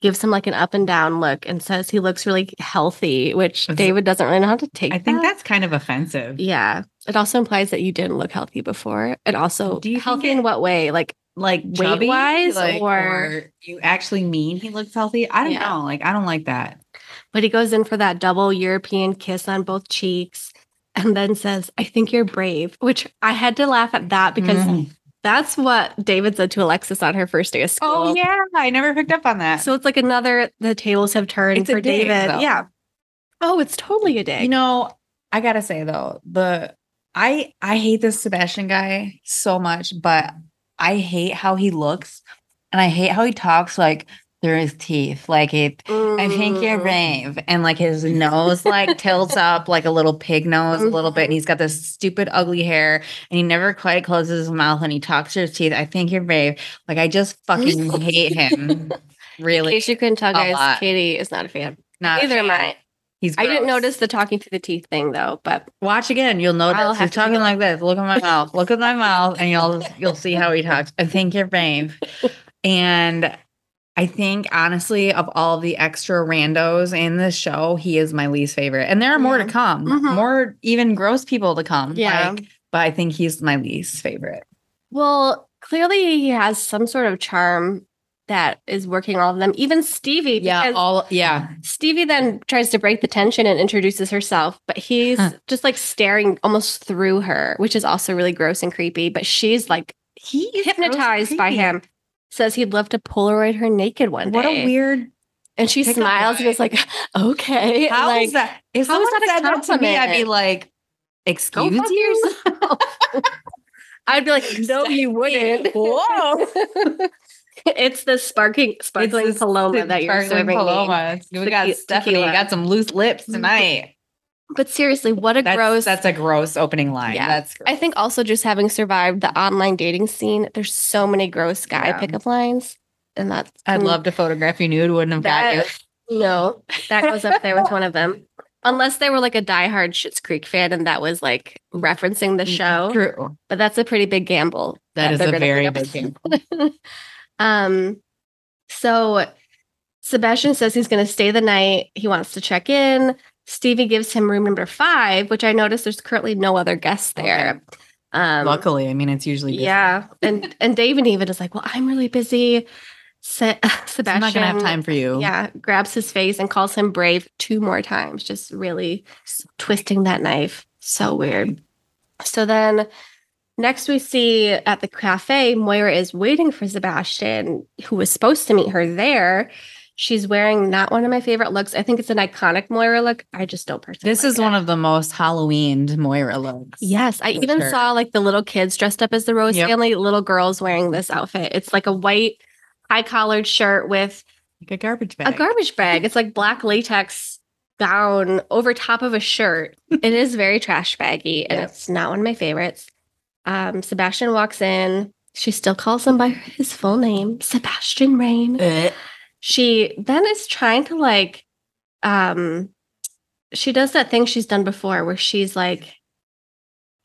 gives him like an up and down look, and says he looks really healthy, which That's- David doesn't really know how to take. I think that's kind of offensive. yeah. It also implies that you didn't look healthy before. It also Do you healthy it- in what way? Like Like Weight-wise, like, or- you actually mean he looks healthy? I don't Yeah. know. Like I don't like that. But he goes in for that double European kiss on both cheeks and then says, I think you're brave, which I had to laugh at that because Mm. that's what David said to Alexis on her first day of school. Oh yeah, I never picked up on that. So it's like another, the tables have turned It's for dig, David. though. Yeah. Oh, it's totally a day. You know, I gotta say though, the I I hate this Sebastian guy so much, but I hate how he looks, and I hate how he talks like through his teeth. Like it, I think you're Mm. brave, and like his nose like tilts up like a little pig nose a little bit, and he's got this stupid ugly hair, and he never quite closes his mouth, and he talks through his teeth. I think you're brave. Like I just fucking hate him. In Really, case you couldn't tell, a guys, lot. Katie is not a fan. not a Neither am. I. He's. I didn't notice the talking through the teeth thing though, but Watch again. You'll I'll notice he's talking like this. Look at my mouth. Look at my mouth, and you'll you'll see how he talks. I think you're brave, and I think honestly, of all the extra randos in this show, he is my least favorite. And there are more to Yeah. come, Mhm. more even gross people to come. Yeah. like, but I think he's my least favorite. well, clearly he has some sort of charm that is working all of them. Even Stevie, because all yeah. Stevie then tries to break the tension and introduces herself, but he's Huh. just like staring almost through her, which is also really gross and creepy. But she's like He is gross and hypnotized by him. Says he'd love to Polaroid her naked one What day. a weird. and she smiles and is like, "Okay." How like, is that? If how someone that said that to me, I'd be like, "Excuse you." yourself. I'd be like, no, you wouldn't. Whoa. it's the sparking, sparkling It's paloma that you're serving me. We got Stephanie. Got some loose lips mm-hmm. tonight. But seriously, what a That's, gross. that's a gross opening line. Yeah. That's gross. I think also just having survived the online dating scene, there's so many gross guy Yeah. pickup lines. And that's I'd love to photograph you nude. Wouldn't have got you. no, that goes up there with one of them. Unless they were like a diehard Schitt's Creek fan and that was like referencing the show. True. But that's a pretty big gamble. That is a very big gamble. Um, so Sebastian says he's going to stay the night. He wants to check in. Stevie gives him room number five, which I noticed there's currently no other guests there. Um, Luckily, I mean, it's usually busy. yeah, and and David even is like, "Well, I'm really busy." Se- So Sebastian, I'm not gonna have time for you. yeah, grabs his face and calls him brave two more times, just really twisting that knife. So weird. So then next we see at the cafe, Moira is waiting for Sebastian, who was supposed to meet her there. She's wearing not one of my favorite looks. I think it's an iconic Moira look. I just don't personally. This is one of the most Halloweened Moira looks. Yes, I even sure. saw like the little kids dressed up as the Rose Yep. family, little girls wearing this outfit. It's like a white high collared shirt with Like a garbage bag. a garbage bag. It's like black latex gown over top of a shirt. it is very trash baggy and Yep. it's not one of my favorites. Um, Sebastian walks in. She still calls him by his full name, Sebastian Rain. Ugh. She then is trying to like, um, she does that thing she's done before where she's like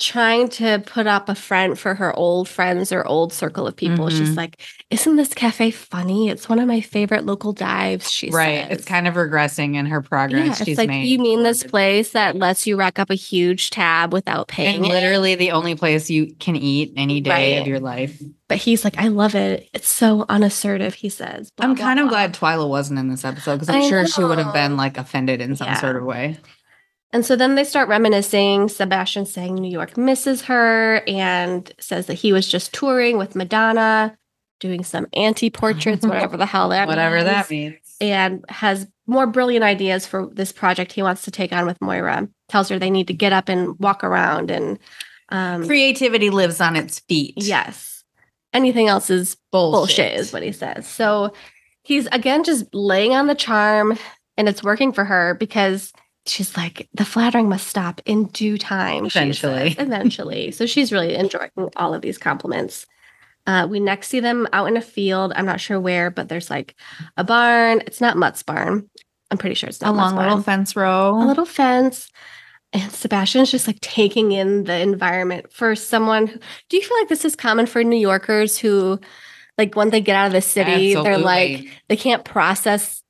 trying to put up a front for her old friends or old circle of people. She's Mhm. like, "Isn't this cafe funny? It's one of my favorite local dives." She right. It's kind of regressing in her progress yeah, it's she's like made. you mean this place that lets you rack up a huge tab without paying and it? literally the only place you can eat any day of your life. But he's like, "I love it. It's so unassertive." He says. Blah, I'm blah, kind of blah. glad Twyla wasn't in this episode because I'm I sure she would have been like offended in some Yeah. sort of way. And so then they start reminiscing. Sebastian saying New York misses her and says that he was just touring with Madonna, doing some anti portraits, whatever the hell that Whatever that means, means. And has more brilliant ideas for this project he wants to take on with Moira. Tells her they need to get up and walk around and um Creativity lives on its feet. yes. Anything else is Bullshit. bullshit is what he says. So he's again just laying on the charm and it's working for her because she's like, the flattering must stop in due time. Eventually. says. Eventually. so she's really enjoying all of these compliments. Uh, we next see them out in a field. I'm not sure where, but there's like a barn. It's not Mutt's barn. I'm pretty sure it's A not Mutt's long barn little fence row. a little fence. And Sebastian's just like taking in the environment for someone. who- Do you feel like this is common for New Yorkers who, like, when they get out of the city, they're like, they can't process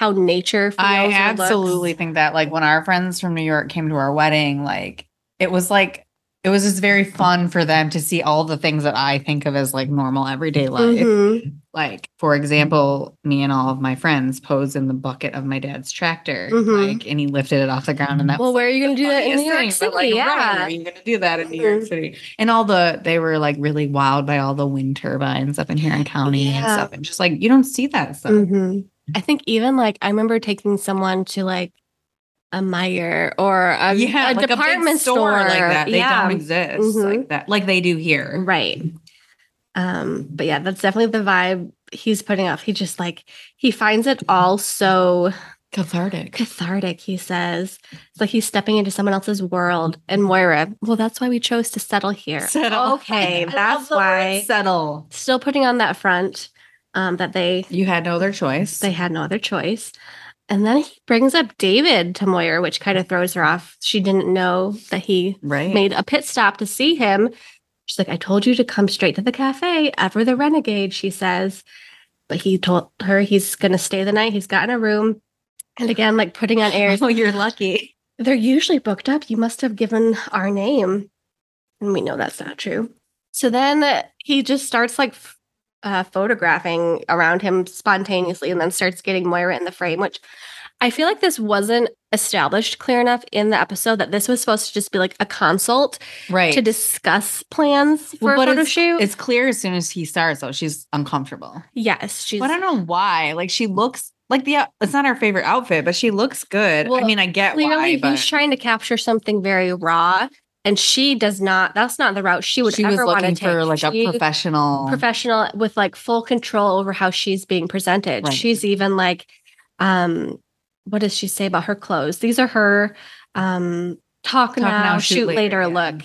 how nature feels? I absolutely think that like when our friends from New York came to our wedding, like it was like it was just very fun for them to see all the things that I think of as like normal everyday life. Mhm. Like, for example, me and all of my friends posed in the bucket of my dad's tractor, Mhm. like, and he lifted it off the ground, and that Well, where are you going to do that in New York thing, City? but, like, yeah. where are you going to do that in New York. City? And all the they were like really wowed by all the wind turbines up in Huron County and stuff, and just like you don't see that stuff. I think even like I remember taking someone to like a Meijer or a, yeah, a like department a big store, like that. They yeah. don't exist Mhm. like that, like they do here. Right. Um, but yeah, that's definitely the vibe he's putting off. He just like he finds it all so Cathartic. cathartic, he says. It's like he's stepping into someone else's world. And Moira, well, that's why we chose to settle here. Settle. Okay, that's why. settle. Still putting on that front um, that they You had no other choice. they had no other choice. And then he brings up David to Moira, which kind of throws her off. She didn't know that he right. made a pit stop to see him. She's like, I told you to come straight to the cafe. Ever the renegade, she says. But he told her he's going to stay the night. He's gotten a room. And again, like putting on airs, oh, you're lucky. they're usually booked up. You must have given our name. And we know that's not true. So then he just starts like f- uh, photographing around him spontaneously and then starts getting Moira in the frame, which I feel like this wasn't established clear enough in the episode that this was supposed to just be like a consult Right. to discuss plans for Well, a photo it's, shoot. It's clear as soon as he starts, though, she's uncomfortable. yes, she's. But I don't know why. Like she looks like the it's not her favorite outfit, but she looks good. Well, I mean, I get clearly why, but he's trying to capture something very raw, and she does not. That's not the route she would she was ever want to looking take. for like She- a professional. professional with like full control over how she's being presented. Right. She's even like, um, what does she say about her clothes? These are her um talk, now, shoot, later, yeah. look.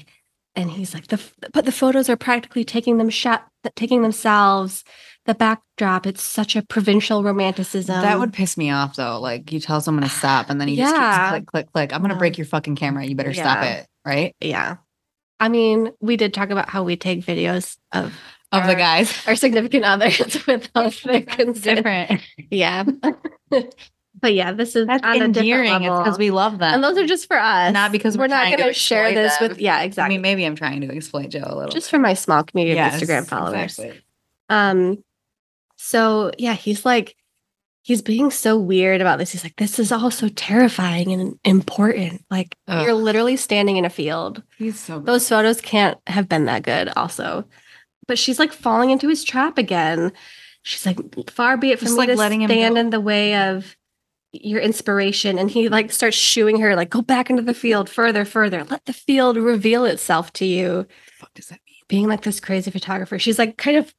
And he's like, the but the photos are practically taking them shot, taking themselves. The backdrop, it's such a provincial romanticism. that would piss me off though. Like you tell someone to stop and then he just Yeah. keeps click, click, click. I'm gonna No. break your fucking camera. You better stop it. Right? yeah. I mean, we did talk about how we take videos of Of the guys. our significant others with us. They're Different. Yeah. but yeah, this is That's on endearing. It's because we love them. and those are just for us. Not because we're we're not going to share this them. with. Yeah, exactly. I mean, maybe I'm trying to exploit Joe a little. just for my small community Yes, of Instagram followers. exactly. Um, so yeah, he's like, he's being so weird about this. He's like, this is all so terrifying and important. Like Ugh. you're literally standing in a field. He's so good. Those photos can't have been that good, also. But she's like falling into his trap again. She's like, far be it from Just, me like, to letting him stand go. in the way of your inspiration. And he like starts shooing her, like, go back into the field further, further. Let the field reveal itself to you. fuck does that mean? Being like this crazy photographer. She's like kind of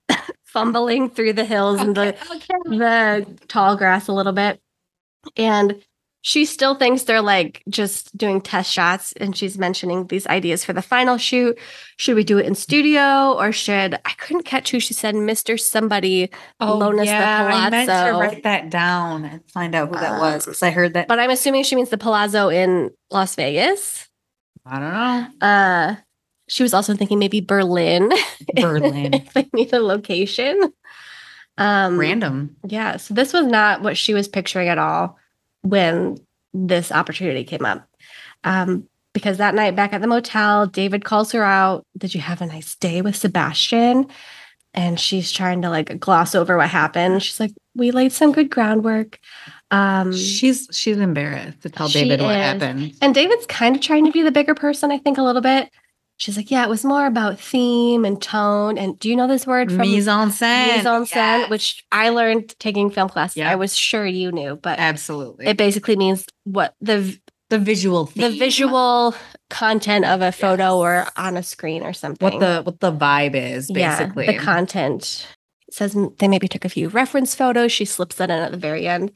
fumbling through the hills and the the tall grass a little bit. And she still thinks they're like just doing test shots. And she's mentioning these ideas for the final shoot. Should we do it in studio or should I couldn't catch who she said, Mr. Somebody loan us the Oh, I meant to write that down and find out who that was because I heard that. But I'm assuming she means the palazzo in Las Vegas. I don't know. Uh she was also thinking maybe Berlin. Berlin. if they need a location. Um Random. Yeah. So this was not what she was picturing at all when this opportunity came up. Um, because that night back at the motel, David calls her out. Did you have a nice day with Sebastian? And she's trying to like gloss over what happened. She's like, we laid some good groundwork. Um, She's she's embarrassed to tell David what is. happened. and David's kind of trying to be the bigger person, I think, a little bit. She's like, yeah, it was more about theme and tone. And do you know this word from Mise en scène. mise en scène, Yes. which I learned taking film classes. Yeah. I was sure you knew, but absolutely it basically means what the the visual the visual content of a photo or on a screen or something. what the what the vibe is basically. yeah, the content. It says they maybe took a few reference photos. She slips that in at the very end.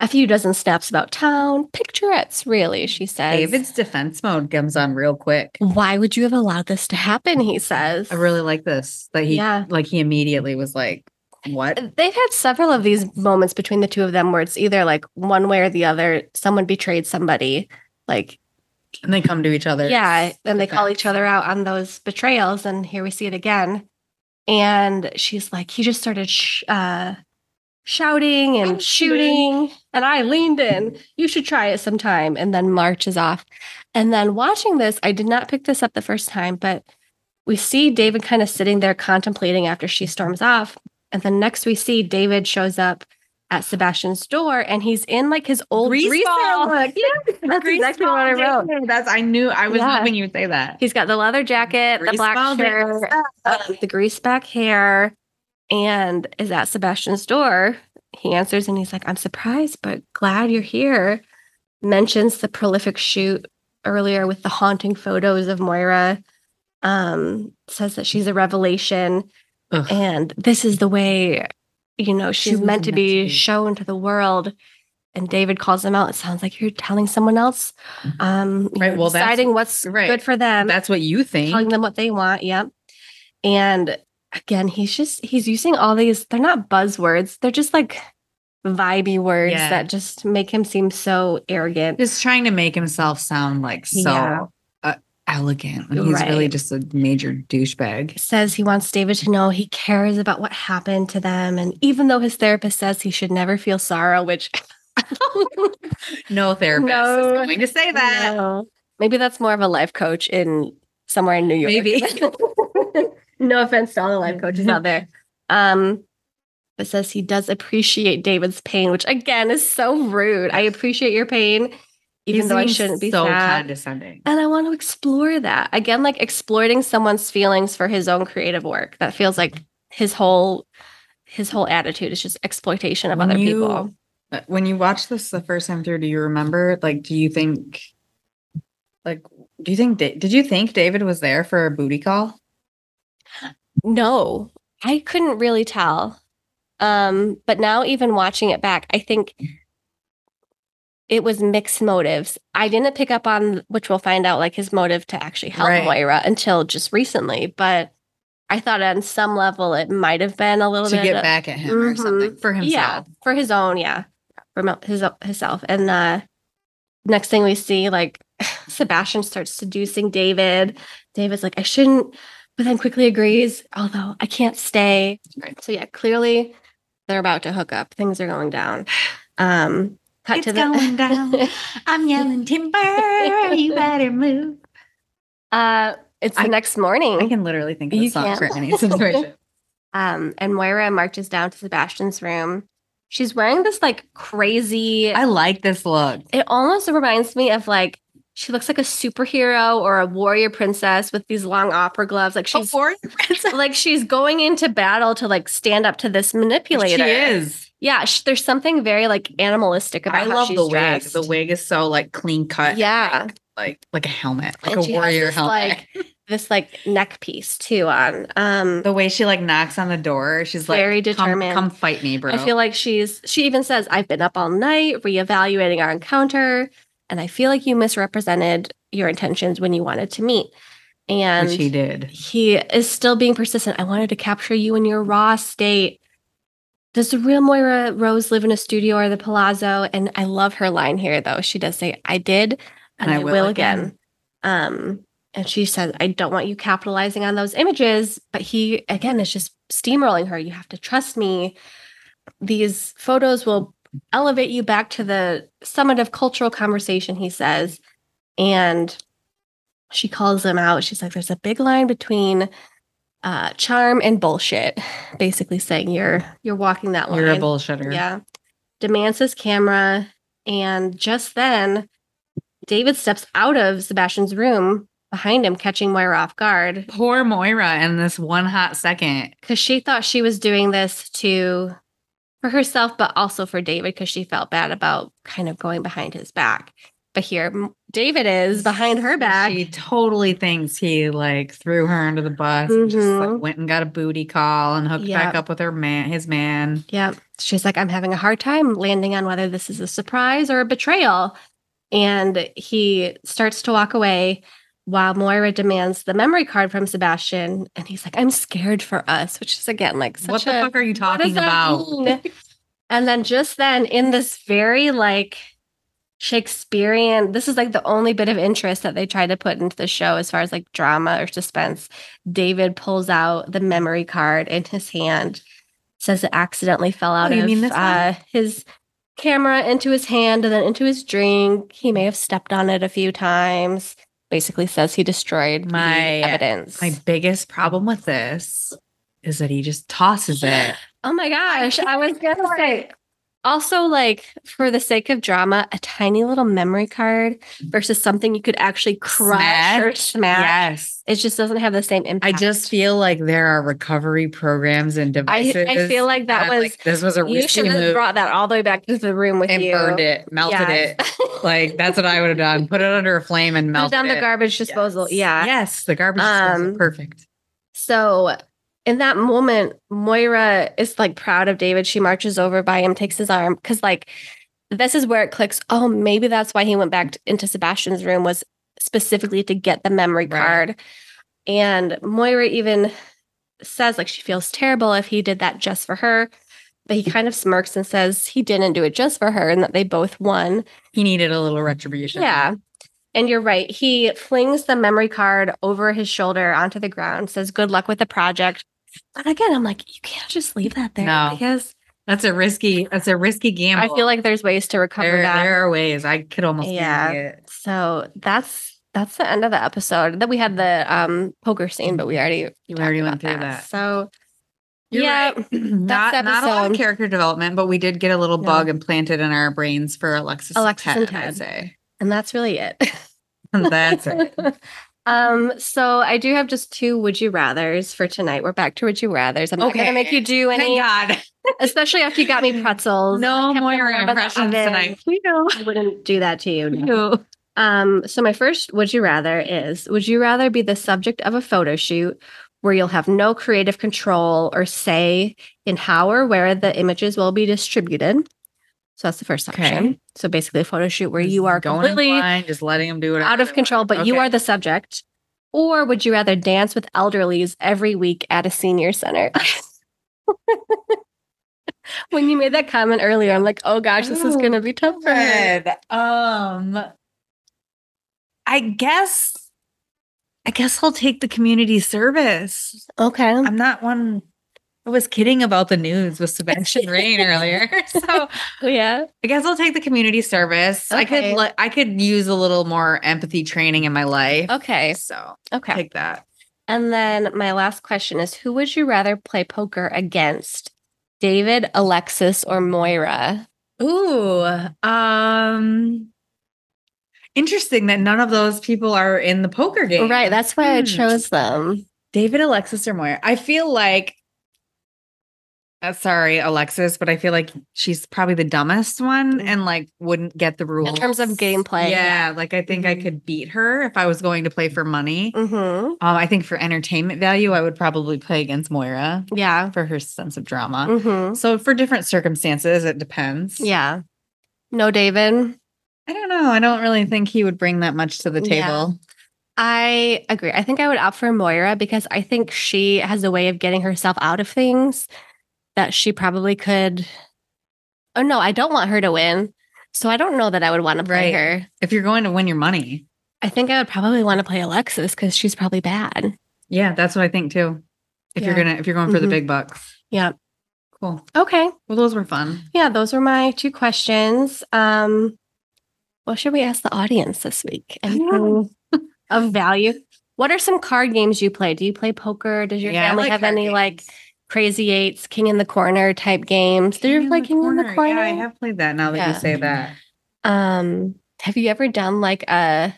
A few dozen snaps about town, picturettes, really. She says. David's defense mode comes on real quick. Why would you have allowed this to happen? He says. I really like this. That he Yeah. like he immediately was like, What? They've had several of these moments between the two of them where it's either like one way or the other. Someone betrayed somebody, like And they come to each other. yeah, and they call each other out on those betrayals. And here we see it again. And she's like, he just started sh- uh, shouting and shooting, and I leaned in. You should try it sometime. And then marches off. And then watching this, I did not pick this up the first time, but we see David kind of sitting there contemplating after she storms off. And then next we see David shows up at Sebastian's door and he's in like his old Grease grease ball. look. Yeah, that's exactly what I wrote. That's I knew I was Yeah. hoping you would say that. He's got the leather jacket, the black shirt, um, the grease back hair, and is at Sebastian's door. He answers and he's like, I'm surprised, but glad you're here. Mentions the prolific shoot earlier with the haunting photos of Moira. Um, says that she's a revelation. Ugh. And this is the way, you know, She she's meant to meant to be be. shown to the world. And David calls them out. It sounds like you're telling someone else, um, Right, well, that's- deciding what's right. good for them That's what you think. telling them what they want. Yep. And again, he's just he's using all these, they're not buzzwords, they're just like vibey words Yeah. that just make him seem so arrogant. Just trying to make himself sound like so Yeah. uh, elegant. when He's really just a major douchebag. Says he wants David to know he cares about what happened to them. And even though his therapist says he should never feel sorrow, which No therapist No. is going to say that. No. Maybe that's more of a life coach in somewhere in New York. Maybe. no offense to all the life coaches out there. Um, but says he does appreciate David's pain, which again is so rude. I appreciate your pain, even He though I shouldn't be so sad. condescending. And I want to explore that again, like exploiting someone's feelings for his own creative work. That feels like his whole his whole attitude is just exploitation of When other you- people. Uh, When you watched this the first time through, do you remember? Like, do you think, like, do you think, did you think David was there for a booty call? No, I couldn't really tell. Um, but now even watching it back, I think it was mixed motives. I didn't pick up on which we'll find out like his motive to actually help Right. Moira until just recently, but I thought on some level it might have been a little To bit to get of- back at him or Mhm. something for himself. Yeah, for his own, yeah. For his himself. And uh next thing we see, like Sebastian starts seducing David. David's like, I shouldn't but then quickly agrees, although I can't stay. Right. So yeah, clearly they're about to hook up. Things are going down. Um cut It's to the going down. I'm yelling timber. You better move. uh it's the I- next morning. I can literally think of a song can't. for any situation. Um, and Moira marches down to Sebastian's room. She's wearing this like crazy. I like this look. it almost reminds me of like she looks like a superhero or a warrior princess with these long opera gloves. Like she's like she's going into battle to like stand up to this manipulator. She is. Yeah, sh- there's something very like animalistic about I how love she's the wig. dressed. The wig is so like clean cut. Yeah. Like like a helmet. Like And a warrior this, helmet. like, this like neck piece too on. Um, the way she like knocks on the door, she's like Very "Come- determined. Come, fight me, bro. I feel like she's she even says, I've been up all night reevaluating our encounter, and I feel like you misrepresented your intentions when you wanted to meet. And Which he did. he is still being persistent. I wanted to capture you in your raw state. Does the real Moira Rose live in a studio or the palazzo? And I love her line here, though. She does say, I did, and, I, will, again. Um, and she says, I don't want you capitalizing on those images. But he, again, is just steamrolling her. You have to trust me. These photos will elevate you back to the summit of cultural conversation, he says. And she calls him out. She's like, there's a big line between uh, charm and bullshit, basically saying you're you're walking that line. You're a bullshitter. Yeah. Demands his camera. And just then, David steps out of Sebastian's room behind him, catching Moira off guard Poor Moira in this one hot second. because she thought she was doing this to for herself, but also for David because she felt bad about kind of going behind his back. But here, David is behind her back. She totally thinks he like threw her under the bus. and Just like mm-hmm. went and got a booty call and hooked back up with her man, his man. Yeah. She's like, I'm having a hard time landing on whether this is a surprise or a betrayal. And he starts to walk away while Moira demands the memory card from Sebastian. And he's like, I'm scared for us, which is again like such what the a fuck are you talking about? and then just then, in this very like Shakespearean, this is like the only bit of interest that they try to put into the show as far as like drama or suspense. David pulls out the memory card in his hand, says it accidentally fell out Oh, of uh, his camera into his hand and then into his drink. He may have stepped on it a few times. Basically, says he destroyed My- evidence. My biggest problem with this is that he just tosses it. Oh my gosh. I was going to say, also, like, for the sake of drama, a tiny little memory card versus something you could actually crush or Smash? smash. Yes. It just doesn't have the same impact I just feel like there are recovery programs and I, devices. I feel like that was, like, this was a you should have move brought that all the way back to the room with and you. burned it, melted Yes. it. Like that's what I would have done. Put it under a flame and melt it down it. the garbage disposal. Yes. Yeah. Yes, the garbage disposal. Um, Perfect. So in that moment, Moira is like proud of David. She marches over by him, takes his arm, because like this is where it clicks. Oh, maybe that's why he went back t- into Sebastian's room was specifically to get the memory Right. card. And Moira even says like she feels terrible if he did that just for her. But he kind of smirks and says he didn't do it just for her and that they both won. He needed a little retribution. Yeah. And you're right. He flings the memory card over his shoulder onto the ground, says, Good luck with the project. But again, I'm like, you can't just leave that there No. because That's a risky. That's a risky gamble. I feel like there's ways to recover there, that. there are ways. I could almost Yeah. it. So that's that's the end of the episode. Then we had the um poker scene, but we already You already went through that. So You're yeah, right. not, not a lot of character development, but we did get a little No. bug implanted in our brains for Alexis, Alexis and and Ted. I'd say. and that's really it. That's it. um, so I do have just two would you rather's for tonight. We're back to would you rather's. I'm not gonna make you do any, Thank God. especially after you got me pretzels. No Kept them Moira warm in the impressions tonight. We know. I wouldn't do that to you. No. Um, so my first would you rather is would you rather be the subject of a photo shoot where you'll have no creative control or say in how or where the images will be distributed? So that's the first option. Okay. So basically a photo shoot where you are going in completely blind, just letting them do it out of control, but you are the subject. Or would you rather dance with elderlies every week at a senior center? when you made that comment earlier, I'm like, oh gosh, this is Oh, going to be tough. Um, I guess I guess I'll take the community service. Okay. I'm not one. I was kidding about the news with Sebastian Rain earlier, so yeah. I guess I'll take the community service. I could li- I could use a little more empathy training in my life. Okay. so Okay. take that. And then my last question is who would you rather play poker against? David, Alexis, or Moira? Ooh, um, interesting that none of those people are in the poker game. Right. That's why I Hmm. chose them. David, Alexis, or Moira. I feel like, uh, sorry, Alexis, but I feel like she's probably the dumbest one and like wouldn't get the rules In terms of gameplay. Yeah, like I think I Mhm. could beat her if I was going to play for money. Mm-hmm. Um, I think for entertainment value, I would probably play against Moira Yeah. for her sense of drama. Mm-hmm. So for different circumstances, it depends. Yeah. No, David. I don't know. I don't really think he would bring that much to the Yeah. table. I agree. I think I would opt for Moira because I think she has a way of getting herself out of things that she probably could. Oh no, I don't want her to win. So I don't know that I would want to play Right. her. If you're going to win your money. I think I would probably want to play Alexis because she's probably bad. Yeah, that's what I think too. If you're gonna if you're going for the Mhm. big bucks. Yeah. Cool. Okay. Well, those were fun. Yeah, those were my two questions. Um, what should we ask the audience this week? Anything of value? What are some card games you play? Do you play poker? Does your Yeah, family like have any like games. Crazy eights, king in the corner type games? Do you play king in the corner? Yeah, I have played that now that Yeah. you say that. Um, have you ever done like a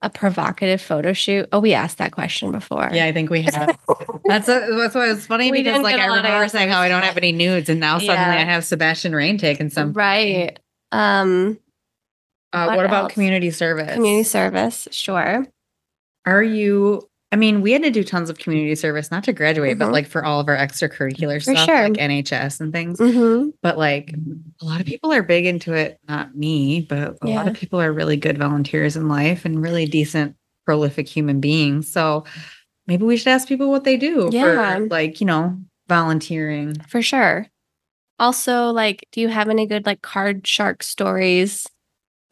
a provocative photo shoot? Oh, we asked that question before. Yeah, I think we have. That's a, that's why it's funny We because like I a lot of remember saying how I don't have any nudes, and now suddenly Yeah. I have Sebastian Rain taking some. Right. Um, Uh, What what, about community service? community service, sure. Are you? I mean, we had to do tons of community service, not to graduate, Mhm. but like for all of our extracurricular For stuff, sure. like NHS and things. Mm-hmm. But like a lot of people are big into it. Not me, but a lot of people are really good volunteers in life and really decent, prolific human beings. So maybe we should ask people what they do Yeah. for like you know volunteering. For sure. Also, like, do you have any good like card shark stories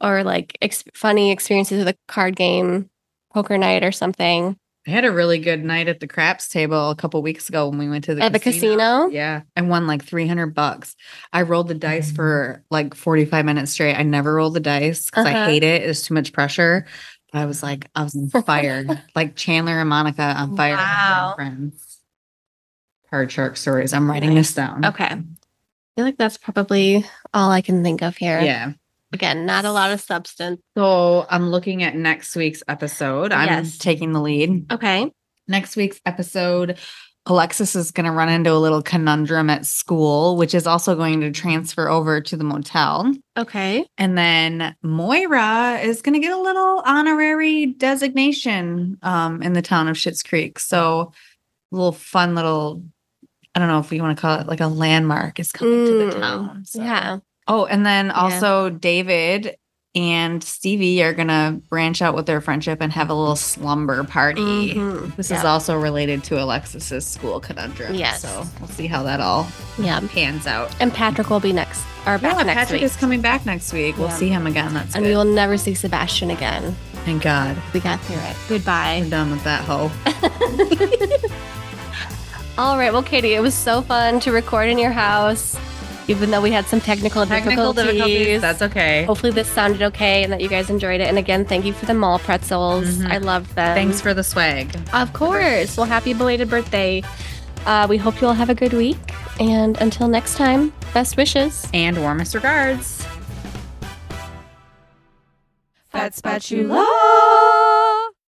or like ex- funny experiences with a card game, poker night or something? I had a really good night at the craps table a couple weeks ago when we went to the At the casino? Yeah, I won like three hundred bucks. I rolled the dice Mm. for like forty five minutes straight. I never roll the dice because Uh-huh. I hate it. It's too much pressure. But I was like, I was on fire, like Chandler and Monica on fire. Wow. Friends. Card shark stories. I'm writing this down. Okay. I feel like that's probably all I can think of here. Yeah. Again, not a lot of substance. So I'm looking at next week's episode. I'm Yes. taking the lead. Okay. next week's episode, Alexis is going to run into a little conundrum at school, which is also going to transfer over to the motel. Okay. And then Moira is going to get a little honorary designation um, in the town of Schitt's Creek. So, a little fun little, I don't know if we want to call it like a landmark is coming to the Mm, town. So- Yeah. Oh, and then also David and Stevie are going to branch out with their friendship and have a little slumber party. Mhm. This Yeah. is also related to Alexis's school conundrum. Yes. So we'll see how that all Yeah. pans out. And Patrick will be next or back Yeah, next Patrick week. is coming back next week. We'll Yeah. see him again. That's and good. we will never see Sebastian again. Thank God. We got through it. Goodbye. I'm done with that hoe. All right. Well, Katie, it was so fun to record in your house, even though we had some technical, Technical difficulties. difficulties. That's okay. Hopefully, this sounded okay and that you guys enjoyed it. And again, thank you for the mall pretzels. Mhm. I love them. Thanks for the swag. Of course. Well, happy belated birthday. Uh, we hope you all have a good week. And until next time, best wishes. And warmest regards. Fat spatula.